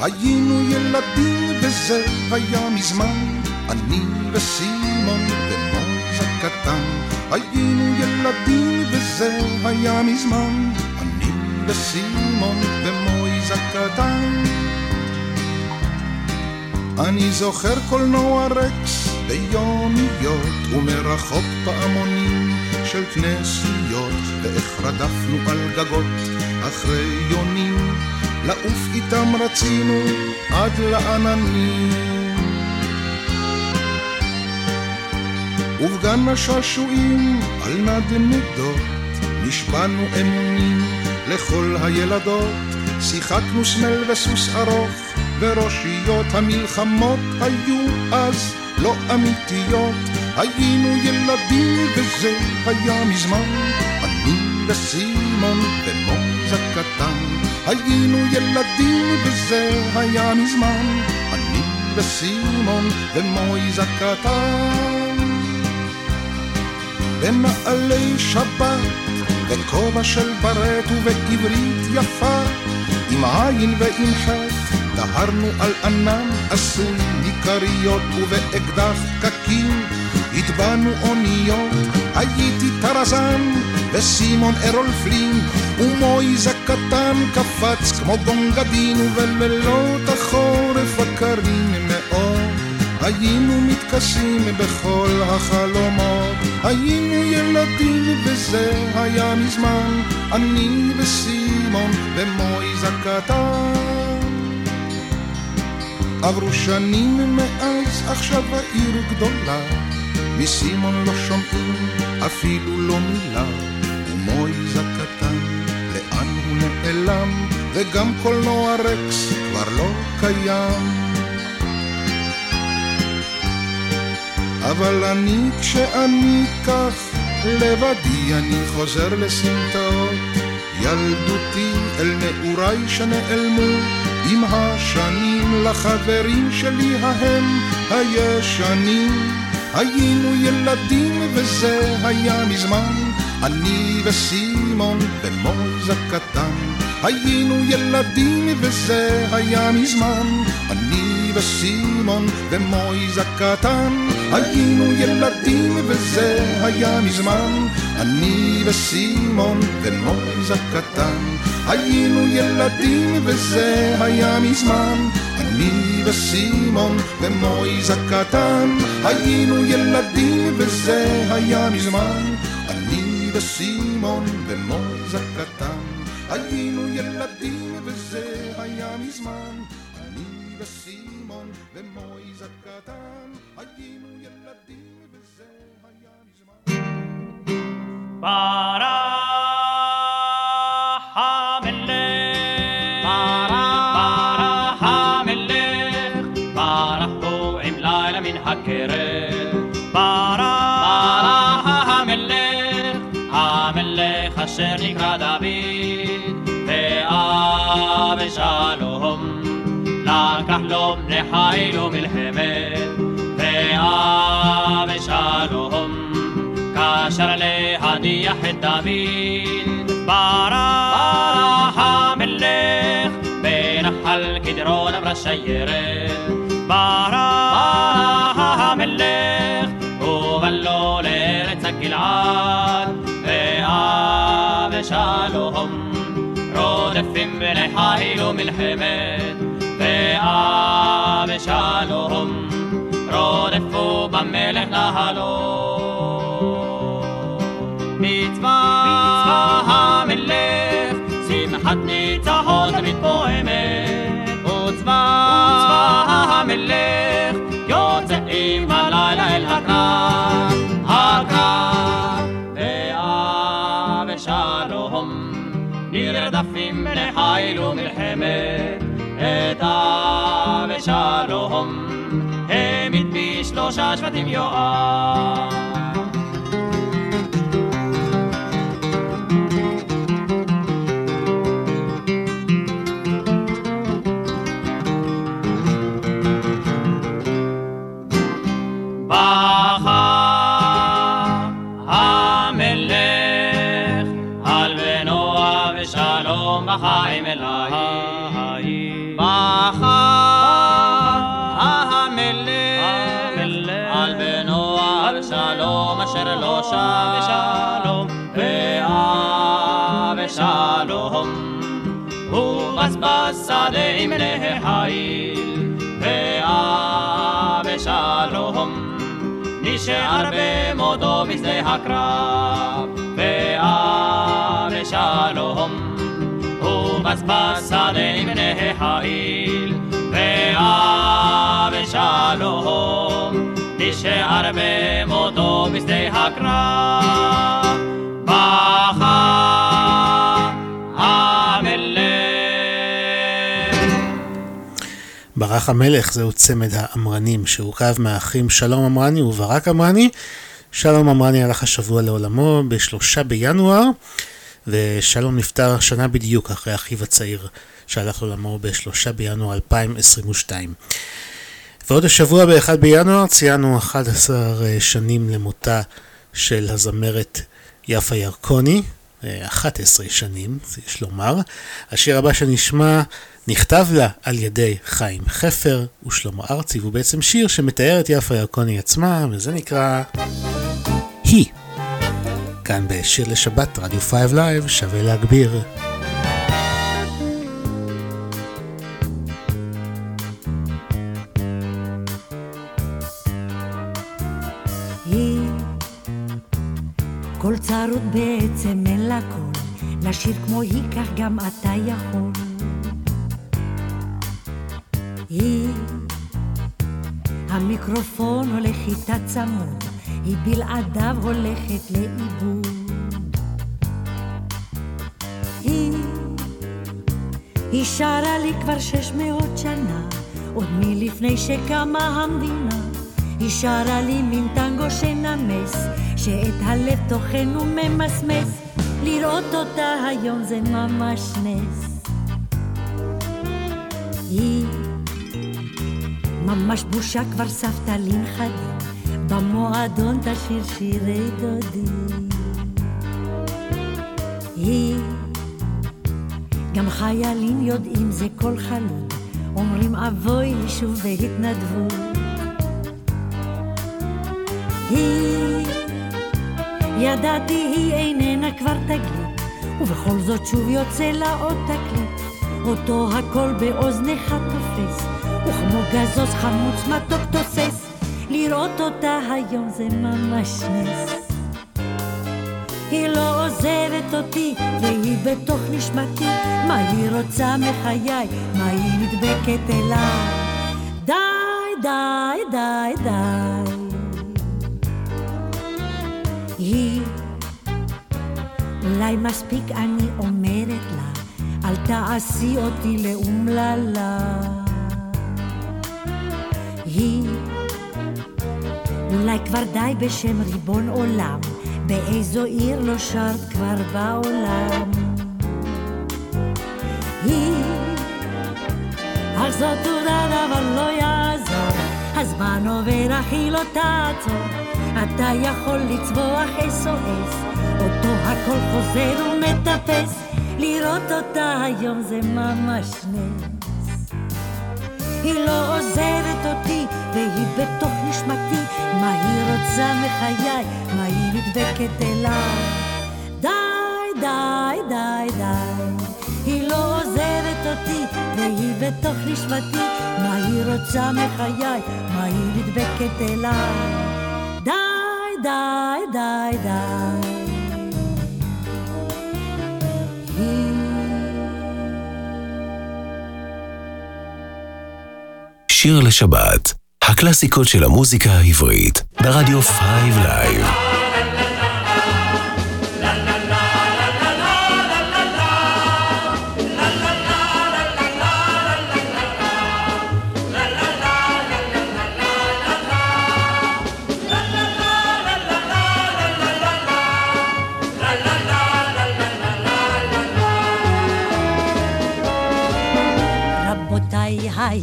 היינו ילדים וזה היה מזמן, אני וסימון ומויז הקטן. היינו ילדים וזה היה מזמן, אני וסימון ומויז הקטן. אני זוכר קולנוע רקס ביומיות ומרחוק פעמונים של כנסיות ואיך רדפנו על גגות אחרי יונים. לעוף איתם רצינו עד לעננים. ובגן השעשועים על נדנדות נשבענו אמונים לכל הילדות. שיחקנו סמל וסוס ארוך וראשיות המלחמות היו אז לא אמיתיות. היינו ילדים וזה היה מזמן. אני וסימון ומוז הקטן. היינו ילדים וזה היה מזמן. אני וסימון ומויז הקטן. בנעלי שבת וכובע של ברט ובעברית יפה עם עין ועם חטא דהרנו על ענן עשוי מכריות ובאקדח פקקים הטבענו אוניות. הייתי טרזן וסימון ארול פלין ומויז הקטן קפץ כמו גונגדין ובלילות החורף הקרים מאוד. היינו מתכסים בכל החלומות. היינו ילדים וזה היה מזמן. אני וסימון ומויז הקטן עברו שנים מאז עכשיו העיר גדולה. מסימון לא שומעים אפילו לא מילה. ומויז הקטן לאן הוא נעלם? וגם קולנוע רקס כבר לא קיים. אבל אני כשאני כך לבדי אני חוזר לסמטאות. ילדותי אל נעוריי שנעלמו עם השנים לחברים שלי ההם הישנים. היינו ילדים וזה היה מזמן אני וסימון ומוז הקטן היינו ילדים וזה היה מזמן אני וסימון ומויז הקטן היינו ילדים וזה היה מזמן אני וסימון ומויז הקטן היינו ילדים וזה היה מזמן. אני וסימון ומויז הקטן היינו ילדים וזה היה מזמן. אני וסימון ומויז הקטן היינו ילדים וזה היה מזמן. אני וסימון ומויז הקטן היינו ילדים וזה היה מזמן. ברח לו בני חיל ומלחמת, ואבשלום קשר להדיח את דוד, ברח המלך, בנחל קדרון אמרה שיירת, ברח המלך, ובא לו לארץ הגלעד, ואבשלום רודפים בני חיל ומלחמת, ואבשלום רודפו במלך נהלו. מצווה המלך, שמחת ניצחון תמיד פועמת, וצבא המלך, את אבשלום, העמיד בשלושה שבטים יואב. בשדה הקרב, ואה ושלום, הובס בשדה עם להחיל, ואה ושלום, נשאר במותו בשדה הקרב. בכה ברק המלך זהו צמד האמרנים שהורכב מהאחים שלום אמרני וברק אמרני. שלום אמרני הלך השבוע לעולמו בשלושה בינואר, ושלום נפטר שנה בדיוק אחרי אחיו הצעיר שהלך לעולמו בשלושה בינואר 2022. ועוד השבוע ב-1 בינואר ציינו 11 שנים למותה של הזמרת יפה ירקוני, 11 שנים, יש לומר. השיר הבא שנשמע נכתב לה על ידי חיים חפר ושלמה ארצי, והוא בעצם שיר שמתאר את יפה ירקוני עצמה, וזה נקרא היא. כאן בשיר לשבת, רדיו 5 Live, שווה להגביר. כל צרות בעצם אין לה קול, לשיר כמו היא כך גם אתה יכול. היא המיקרופון הולך איתה צמוד, היא בלעדיו הולכת לאיבוד. היא, היא שרה לי כבר שש מאות שנה, עוד מלפני שקמה המדינה. היא שרה לי מין טנגו שנמס, שאת הלב טוחן וממסמס, לראות אותה היום זה ממש נס. היא ממש בושה כבר סבתא לנכדים, במועדון תשאיר שירי דודים. היא, גם חיילים יודעים זה כל חלום, אומרים אבוי לי שוב בהתנדבות. היא, ידעתי היא איננה כבר תגלית, ובכל זאת שוב יוצא לה עוד תקליט, אותו הכל באוזנך תופס, וכמו גזוז חמוץ מתוק תוסס, לראות אותה היום זה ממש נס. היא לא עוזבת אותי, והיא בתוך נשמתי, מה היא רוצה מחיי, מה היא נדבקת אליי. די, די, די, די. היא, אולי מספיק אני אומרת לה, אל תעשי אותי לאומללה. היא, אולי כבר די בשם ריבון עולם, באיזו עיר לא שרת כבר בעולם. היא, אך זאת תודה דבר לא יעזור, הזמן עובר אך היא לא תעצור, אתה יכול לצבוח SOS, אותו הכל חוזר ומטפס, לראות אותה היום זה ממש נס. היא לא עוזבת אותי, והיא בתוך נשמתי, מה היא רוצה מחיי, מה היא נדבקת אליי. די, די, די, די. היא לא עוזבת אותי, והיא בתוך נשמתי, מה היא רוצה מחיי, מה היא נדבקת אליי. די, די, די, די. שיר לשבת, הקלאסיקות של המוזיקה העברית, ברדיו 5 Live.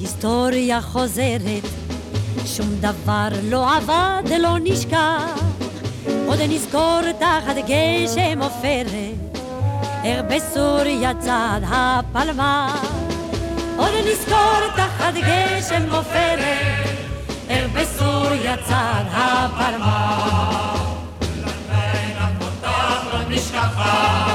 ההיסטוריה חוזרת, שום דבר לא עבד, לא נשכח. עוד נזכור תחת גשם עופרת, איך בסוריה צד הפלמ"ח. עוד נזכור תחת גשם עופרת, איך בסוריה צד הפלמ"ח. נשכחה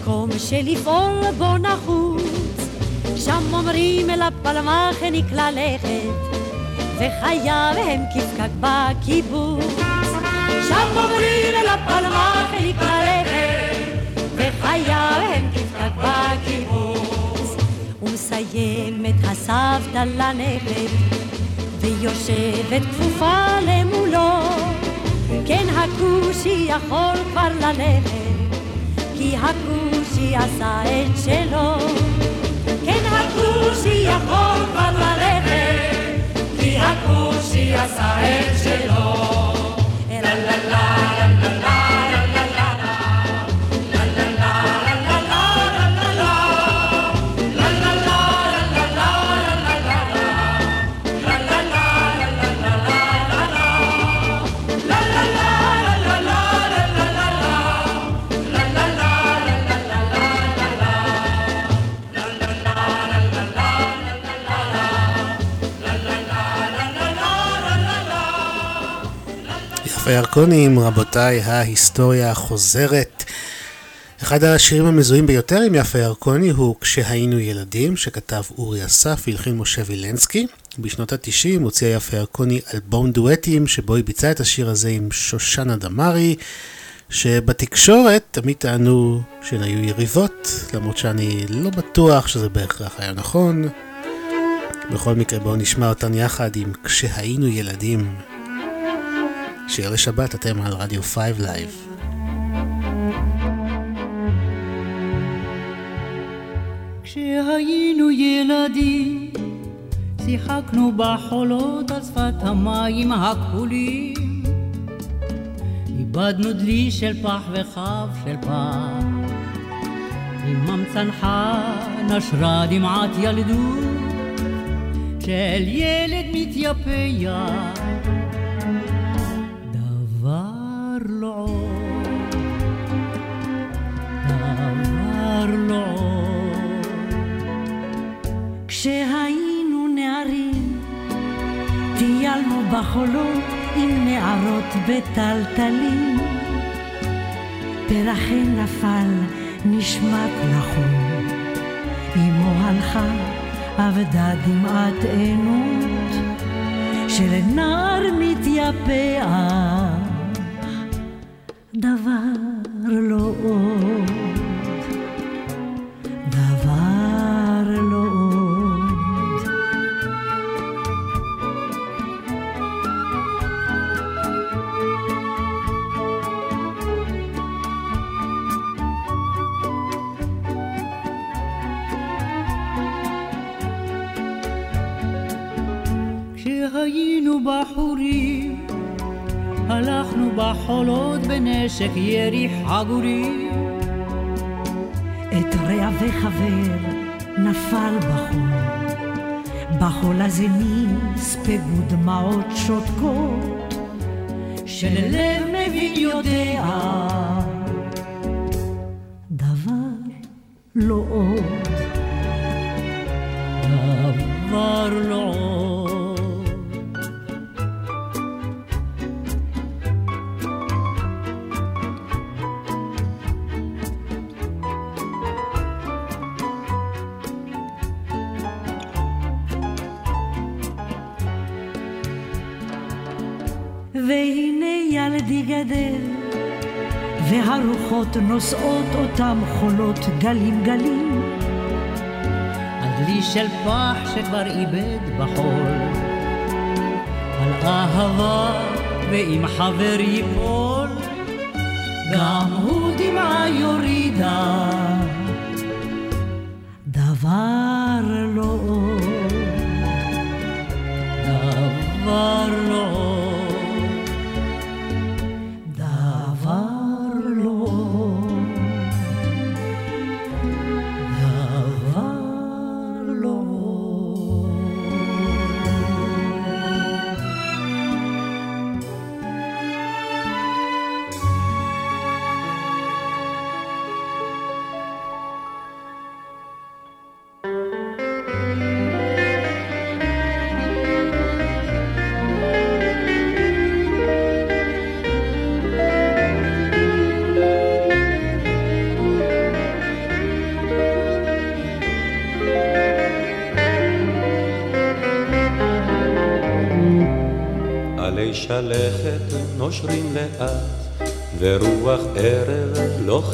מקום שלפעול בו נחוץ, שם אומרים אל הפלמ"ח נקלע לכת, וחייו הם כפקק בקיבוץ. שם אומרים אל הפלמ"ח נקלע לכת, וחייו הם כפקק בקיבוץ. ומסיימת הסבתא לנכד, ויושבת כפופה למולו. כן הכושי יכול כבר ללכת, כי הכושי עשה את שלו. כן הכושי יכול כבר ללכת, כי הכושי עשה את שלו. יפה ירקונים, רבותיי, ההיסטוריה חוזרת. אחד השירים המזוהים ביותר עם יפה ירקוני הוא "כשהיינו ילדים", שכתב אורי אסף והלחין משה וילנסקי. בשנות ה-90 הוציאה יפה ירקוני אלבום דואטים, שבו היא ביצעה את השיר הזה עם שושנה דמארי, שבתקשורת תמיד טענו שהן היו יריבות, למרות שאני לא בטוח שזה בהכרח היה נכון. בכל מקרה בואו נשמע אותן יחד עם "כשהיינו ילדים". שיר לשבת, אתם על רדיו 5 Live. כשהיינו ילדים, שיחקנו בחולות על שפת המים הכחולים. איבדנו דלי של פח וכף של פח. עמם צנחה נשרה דמעת ילדות של ילד מתייפח. בחולות עם נערות בטלטלים. פרחי נפל, נשמט נחום. אמו הלכה, אבדה דמעת עינות, של נער מתייפח. דבר לא עוד, בחולות בנשק ירי חגורי. את רע וחבר נפל בחול, בחול הזה נספגו דמעות שותקות, שללב מבין יודע, דבר לא עוד, והרוחות נושאות אותם חולות גלים גלים. על דלי של פח שכבר איבד בחול, על אהבה ואם חבר ייפול, גם הוא דמעה יורידה.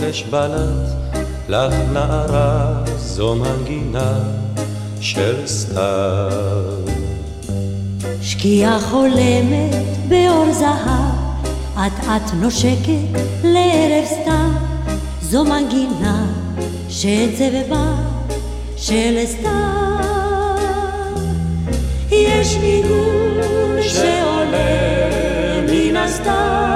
לוחש בלט, לך נערה זו מנגינה של סתיו. שקיעה חולמת באור זהב, אט אט נושקת לערב סתיו, זו מנגינה שצבבה של סתיו. יש ניגון שעולה מן הסתיו,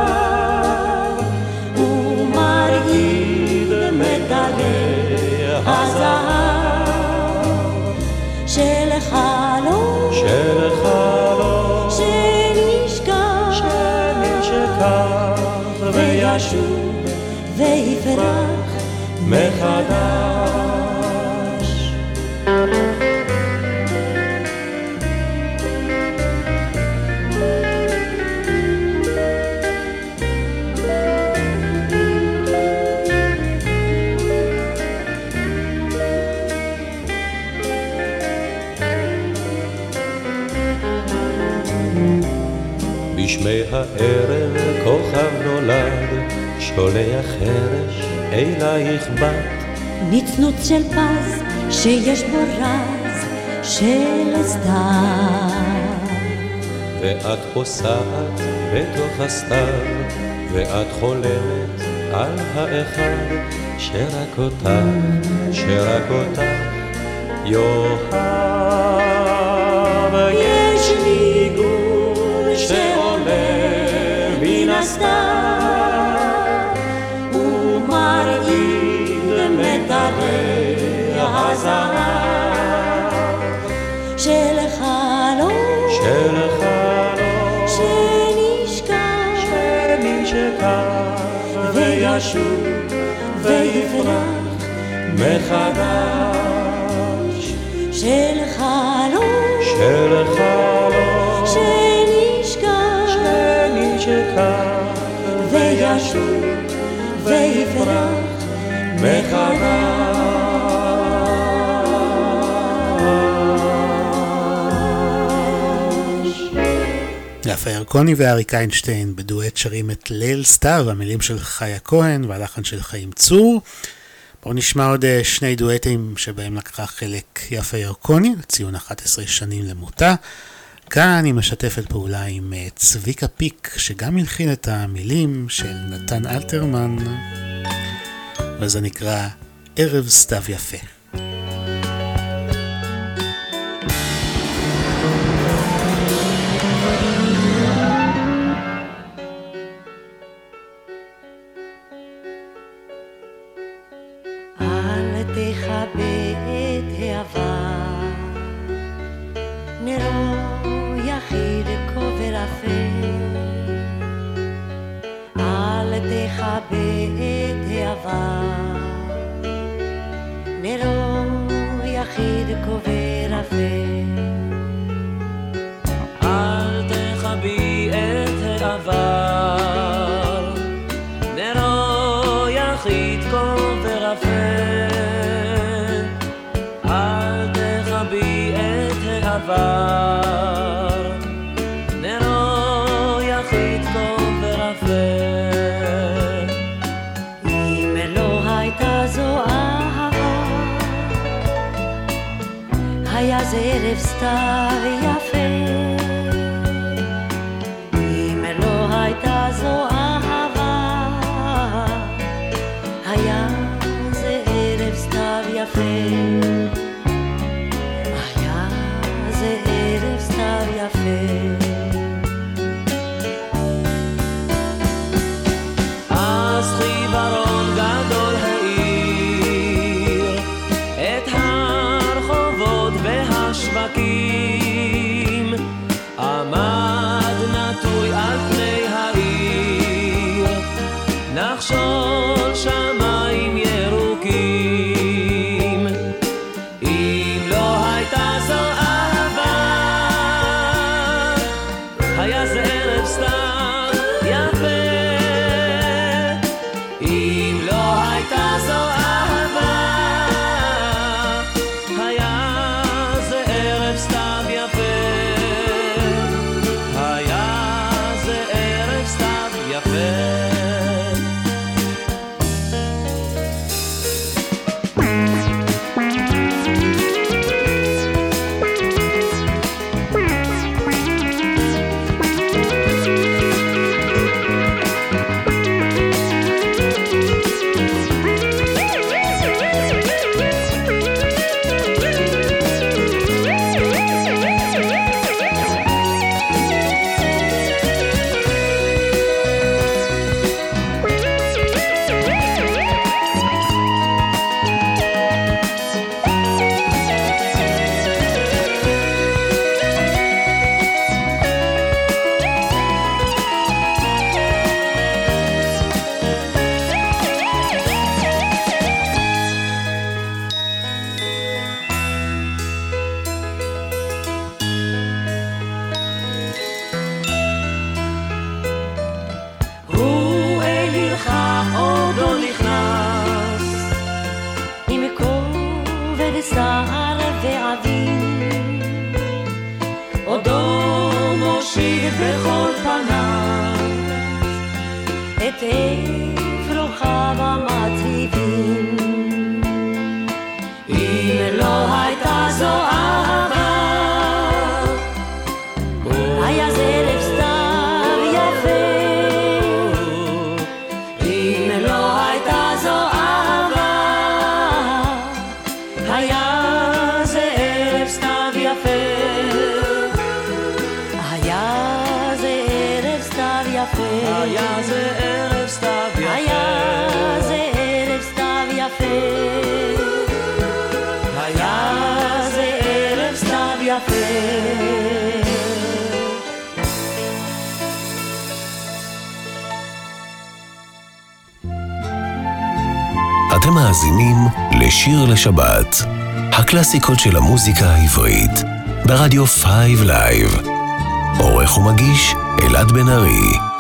של חלום. של חלום שנשכח, שנשכח וישוב ויפרח מחדש. בשמי הערב כוכב נולד, שולח חרש אלייך בת. נצנוץ של פז שיש בו רז של סתיו. ואת פוסעת בתוך הסתיו, ואת חולמת על האחד שרק אותך, שרק אותך יאהב. וישוב ויפרח מחדש. של חלום, של חלום ירקוני ואריק איינשטיין בדואט שרים את ליל סתיו, המילים של חיה כהן והלחן של חיים צור. בואו נשמע עוד אה, שני דואטים שבהם לקחה חלק יפה ירקוני, ציון 11 שנים למותה. כאן היא משתפת פעולה עם אה, צביקה פיק, שגם הלחין את המילים של נתן אלתרמן, וזה נקרא ערב סתיו יפה. הקלאסיקות של המוזיקה העברית, ברדיו Five Live. עורך ומגיש, אלעד בן ארי.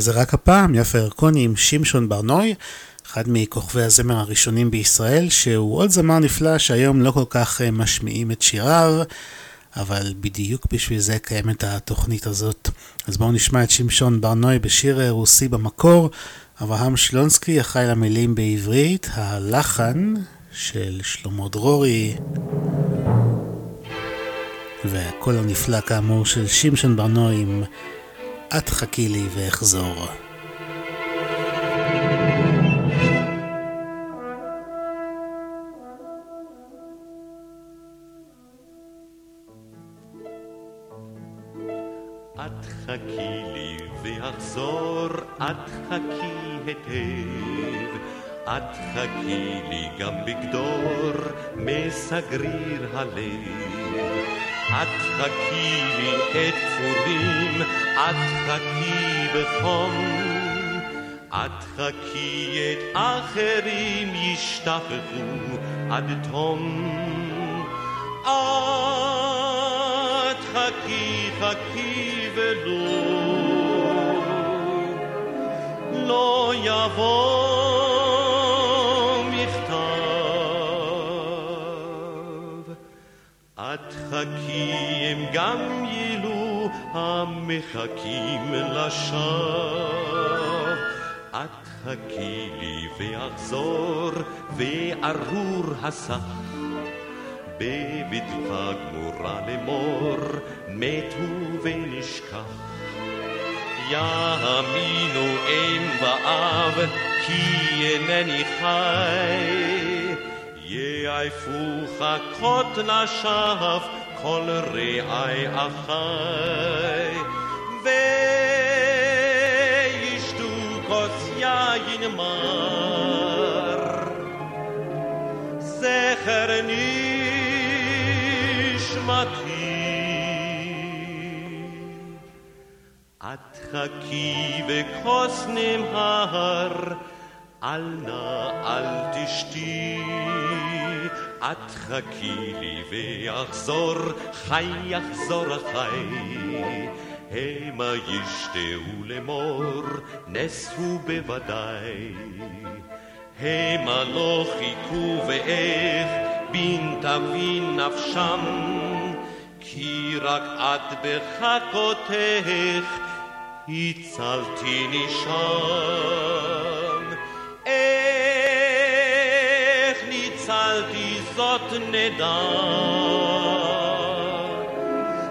זה רק הפעם יפה ירקוני עם שמשון ברנוי, אחד מכוכבי הזמר הראשונים בישראל, שהוא עוד זמר נפלא שהיום לא כל כך אה, משמיעים את שיריו, אבל בדיוק בשביל זה קיימת התוכנית הזאת. אז בואו נשמע את שמשון ברנוי בשיר רוסי במקור. אברהם שלונסקי אחראי למילים בעברית, הלחן של שלמה דרורי. והקול הנפלא כאמור של שמשון ברנוי עם את חכי לי ואחזור. את חכי לי ואחזור, את חכי היטב. את חכי לי גם בגדור מסגריר הלב. את חכי לי את פורים, את חכי בחום. את חכי את אחרים ישתפכו עד תום. את חכי, חכי ולא, לא יבוא את חכי הם גם יהיו המחכים לשווא. את חכי לי ואחזור וארור הסך. בבטחה גמורה לאמור, מתו ונשכח. יאמינו אם ואב, כי אינני חי. יעפוך קוט לשווא, כל רעי אחי. וישתו כוס יין מר. זכר נשמתי. את חכי בכוס נמהר, אל נא אל תשתי. את חכי לי ואחזור, חי יחזור החי. המה ישתהו לאמור, נס הוא בוודאי. המה לא חיכו ואיך, בין תבין נפשם. כי רק את בחכותך הצלתיני שם. ניצלתי זאת נדע,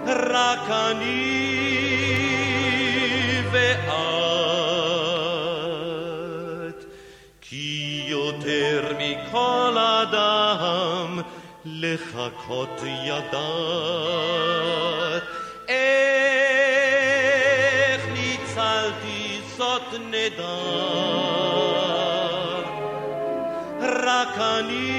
רק אני ואת, כי יותר מכל אדם לחכות ידעת. איך ניצלתי זאת נדע, רק אני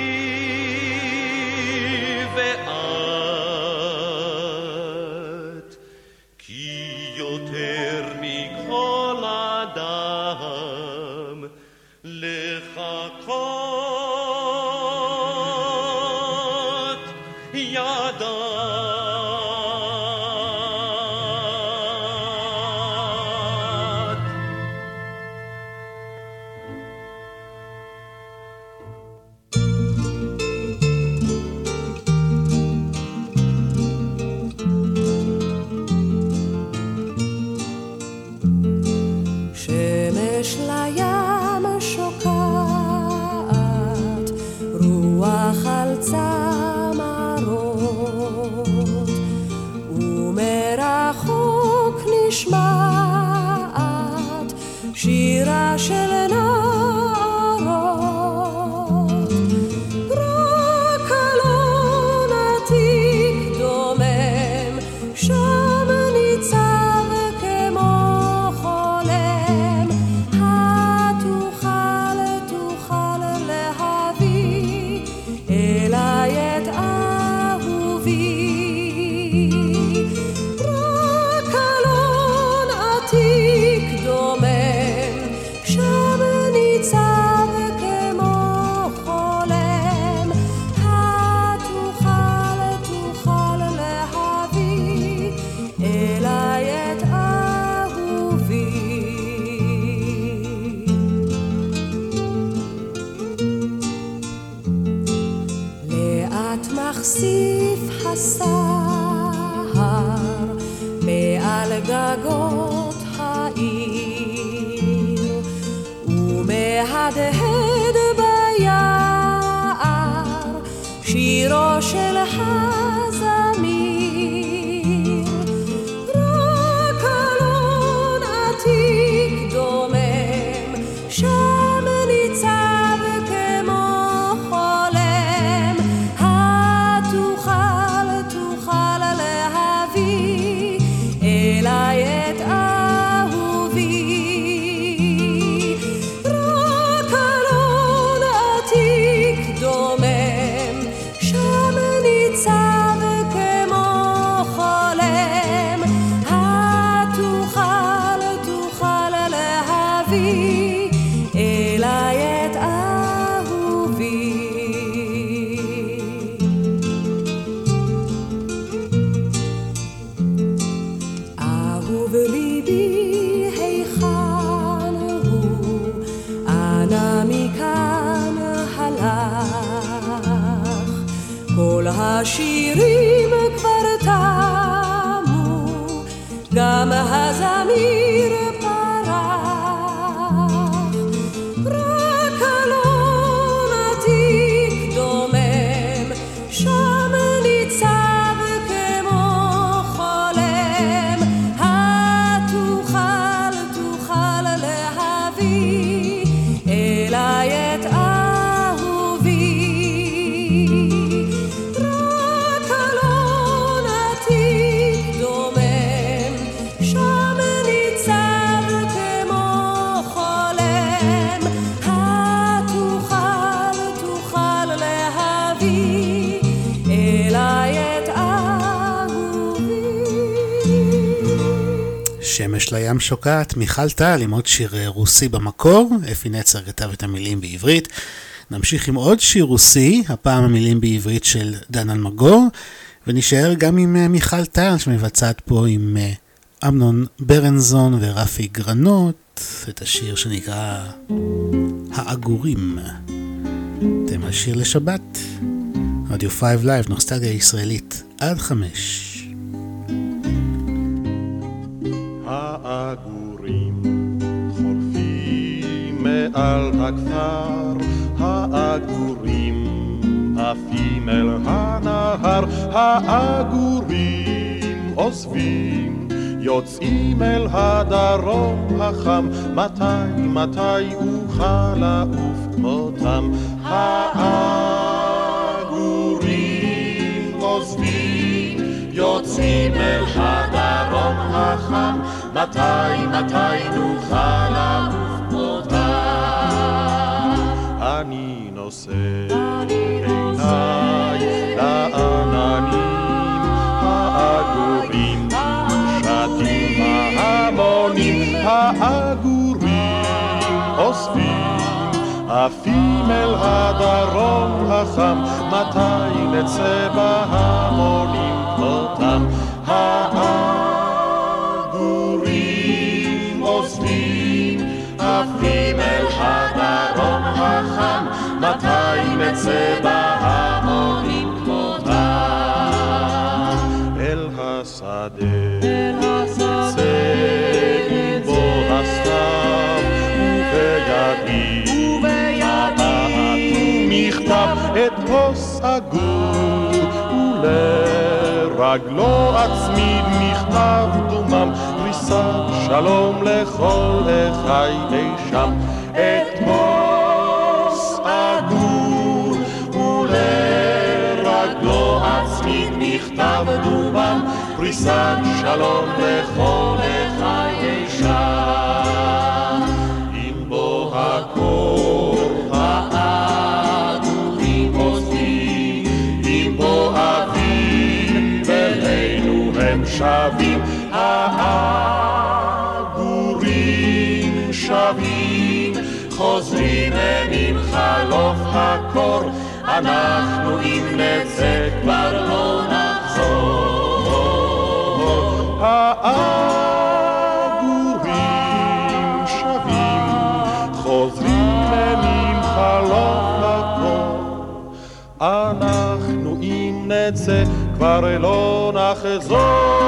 שוקעת, מיכל טל עם עוד שיר אה, רוסי במקור, אפי נצר כתב את המילים בעברית. נמשיך עם עוד שיר רוסי, הפעם המילים בעברית של דן אלמגור, ונשאר גם עם אה, מיכל טל שמבצעת פה עם אה, אמנון ברנזון ורפי גרנות, את השיר שנקרא העגורים. אתם על שיר לשבת, רדיו 5 Live, נוסטלגיה ישראלית, עד חמש. העגורים חולפים מעל הכפר, העגורים עפים אל הנהר, העגורים עוזבים, יוצאים אל הדרום החם, מתי, מתי אוכל לעוף כמותם? העגורים עוזבים, יוצאים אל הדרום החם, מתי, מתי נוכל לעוף כמותם? אני נושא עיניי לעננים העגורים, שטים בהמונים, העגורים אוספים, עפים אל הדרום החם, מתי נצא בהמונים כמותם? העגורים עפים אל הדרום החם, מתי נצא בהמונים כמותם? אל השדה, נצא עם בו הסתיו, ובידי מבט ומכתב את כוס עגור, ולרגלו אצמיד מכתב דומם, פריסת שלום לכל אחי אי שם. את כוס עגור, ולרגלו אצמיד מכתב דומם, פריסת שלום לכל אחי חוזרים הם חלוף הקור, אנחנו אם נצא כבר לא נחזור. העגורים שבים, חוזרים הם עם חלוף הקור, אנחנו אם נצא כבר לא נחזור.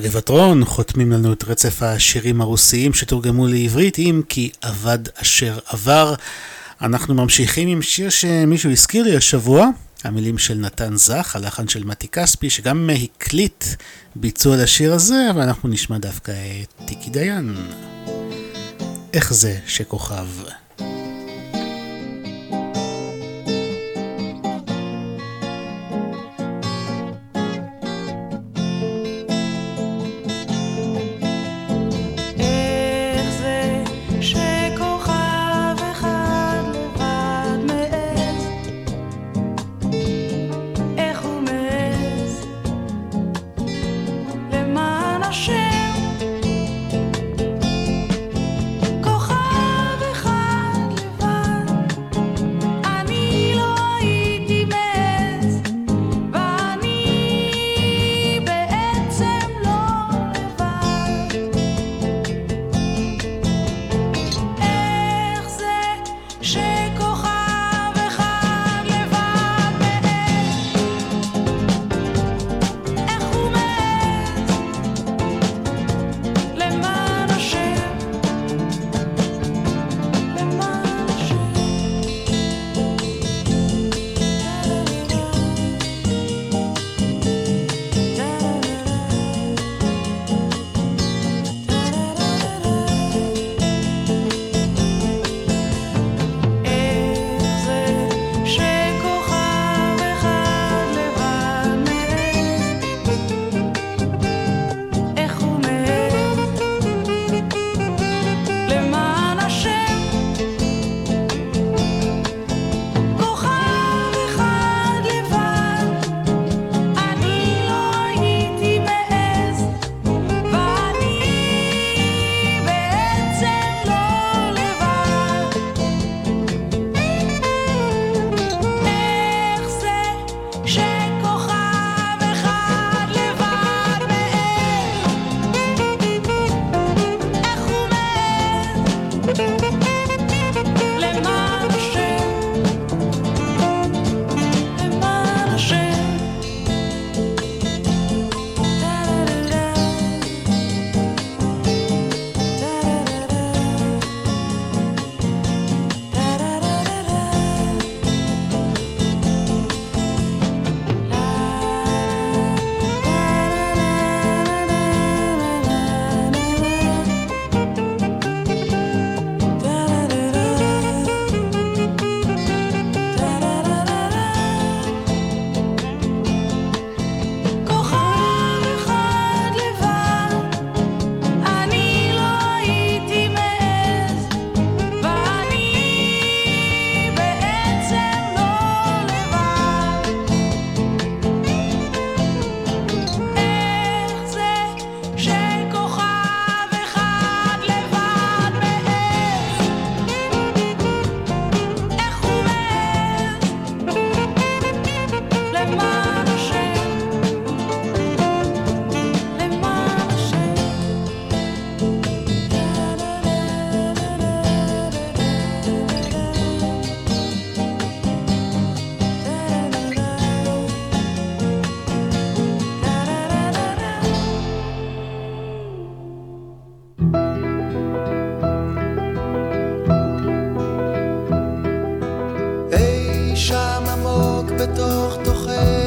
הגבעתרון חותמים לנו את רצף השירים הרוסיים שתורגמו לעברית עם כי אבד אשר עבר. אנחנו ממשיכים עם שיר שמישהו הזכיר לי השבוע, המילים של נתן זך, הלחן של מתי כספי, שגם הקליט ביצוע לשיר הזה, ואנחנו נשמע דווקא את טיקי דיין. איך זה שכוכב? שם עמוק בתוך תוכך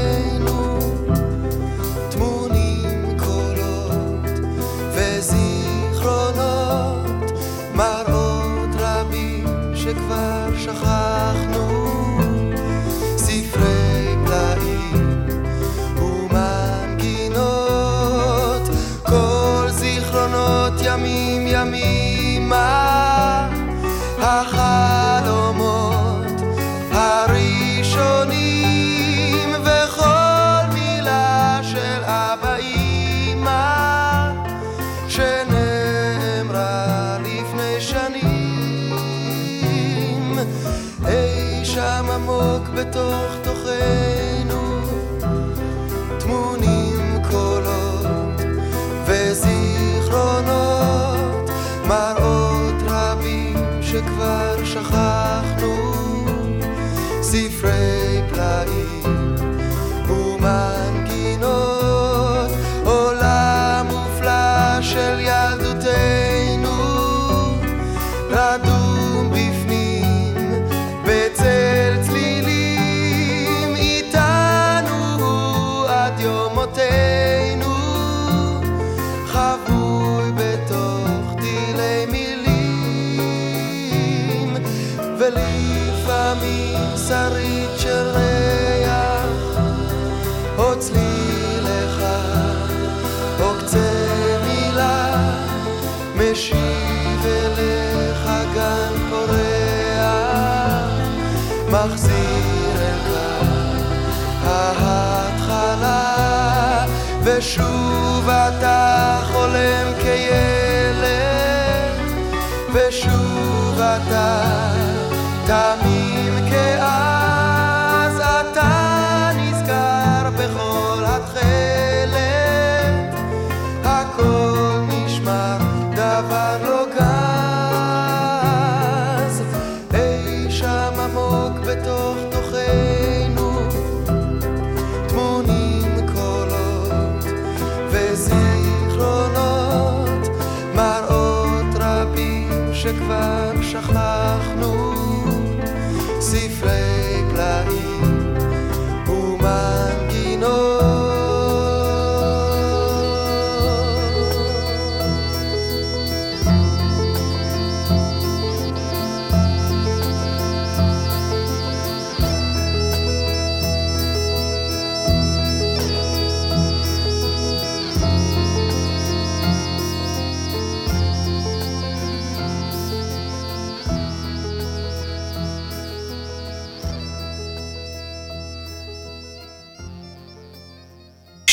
time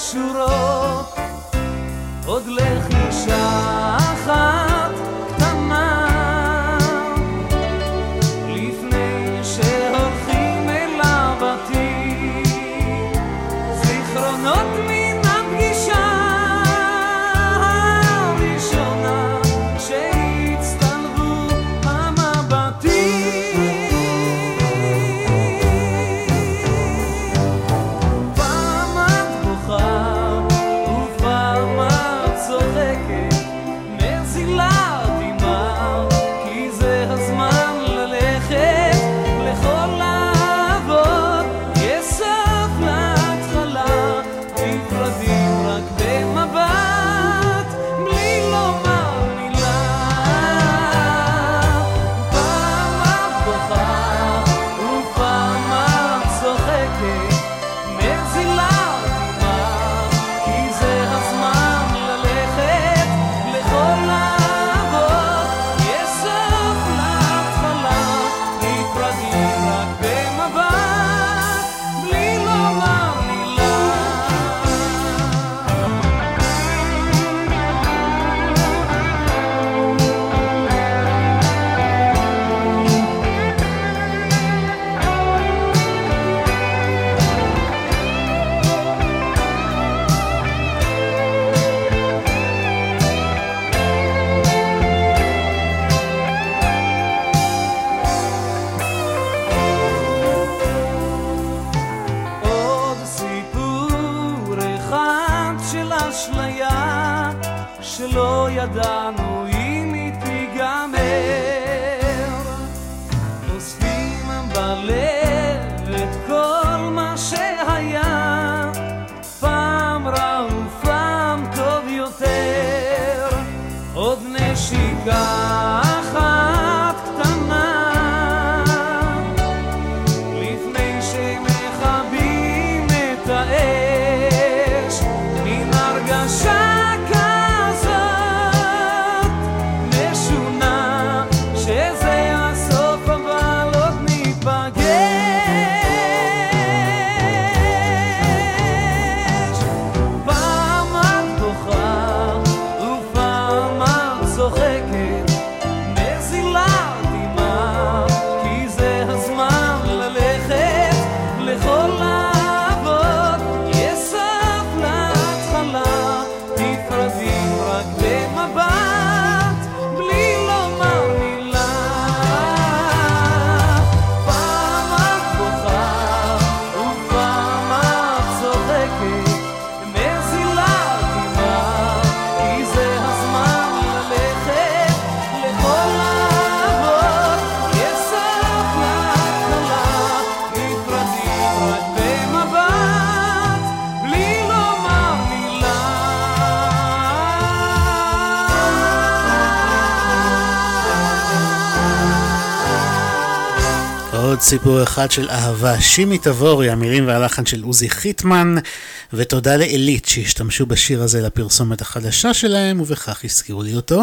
השורות עוד לכי שם. סיפור אחד של אהבה. שימי תבורי, המילים והלחן של עוזי חיטמן, ותודה לעילית שהשתמשו בשיר הזה לפרסומת החדשה שלהם, ובכך הזכירו לי אותו.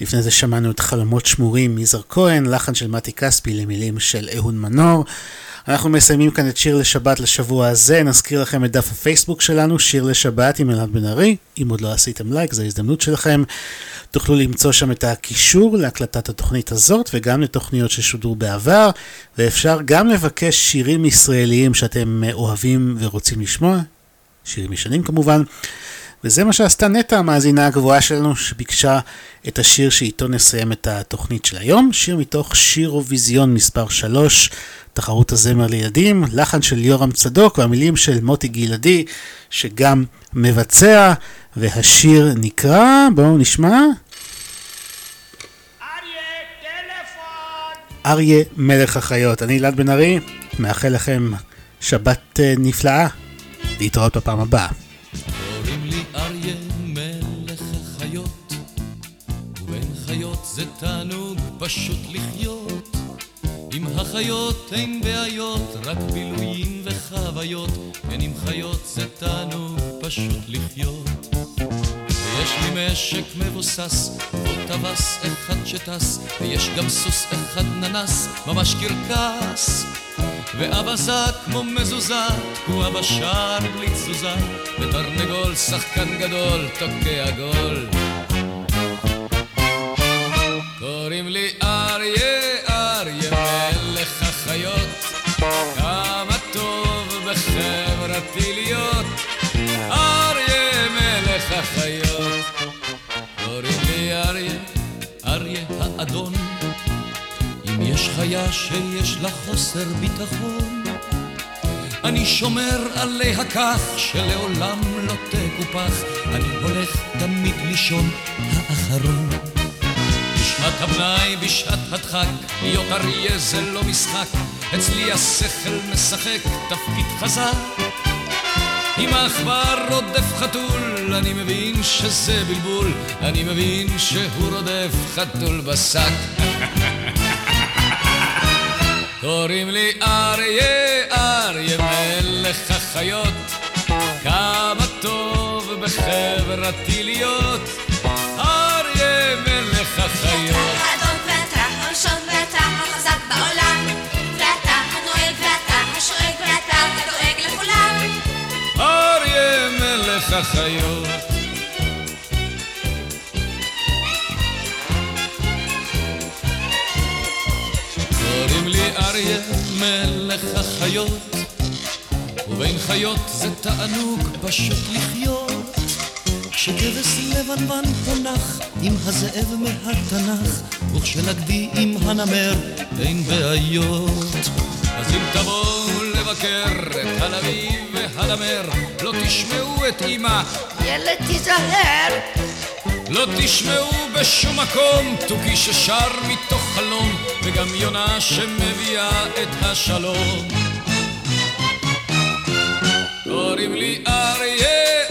לפני זה שמענו את חלומות שמורים מזר כהן, לחן של מתי כספי למילים של אהוד מנור. אנחנו מסיימים כאן את שיר לשבת לשבוע הזה, נזכיר לכם את דף הפייסבוק שלנו, שיר לשבת עם אלעד בן ארי. אם עוד לא עשיתם לייק, זו ההזדמנות שלכם. תוכלו למצוא שם את הקישור להקלטת התוכנית הזאת וגם לתוכניות ששודרו בעבר, ואפשר גם לבקש שירים ישראליים שאתם אוהבים ורוצים לשמוע, שירים ישנים כמובן. וזה מה שעשתה נטע, המאזינה הגבוהה שלנו, שביקשה את השיר שאיתו נסיים את התוכנית של היום. שיר מתוך שירוויזיון מספר 3, תחרות הזמר לילדים, לחן של יורם צדוק והמילים של מוטי גלעדי, שגם מבצע, והשיר נקרא, בואו נשמע. אריה מלך החיות. אני אלעד בן ארי, מאחל לכם שבת אה, נפלאה. להתראות בפעם הבאה. זה תענוג פשוט לחיות. עם החיות אין בעיות, רק בילויים וחוויות, כן עם חיות זה תענוג פשוט לחיות. ויש לי משק מבוסס, בו טווס אחד שטס, ויש גם סוס אחד ננס, ממש קרקס. ואבזה כמו מזוזה, תקוע בשער בלי תזוזה, ותרנגול שחקן גדול תוקע גול. קוראים לי אריה, אריה מלך החיות, כמה טוב בחברתי להיות, אריה מלך החיות. קוראים לי אריה, אריה האדון, אם יש חיה שיש לה חוסר ביטחון, אני שומר עליה כך שלעולם לא תקופח, אני הולך תמיד לישון האחרון. בשעת הפנאי, בשעת הדחק, להיות אריה זה לא משחק, אצלי השכל משחק תפקיד חזק. אם העכבר רודף חתול, אני מבין שזה בלבול, אני מבין שהוא רודף חתול בשק. קוראים לי אריה, אריה מלך החיות, כמה טוב בחברתי להיות, קוראים לי אריה מלך החיות, ובין חיות זה תענוג פשוט לחיות. כשכבש לבנוון פונח עם הזאב מהתנ"ך, וכשנגדי עם הנמר אין בעיות. אז אם תבואו לבקר את הנביא והנמר, לא תשמעו את אמא. ילד תיזהר לא תשמעו בשום מקום תוכי ששר מתוך חלום וגם יונה שמביאה את השלום קוראים לי אריה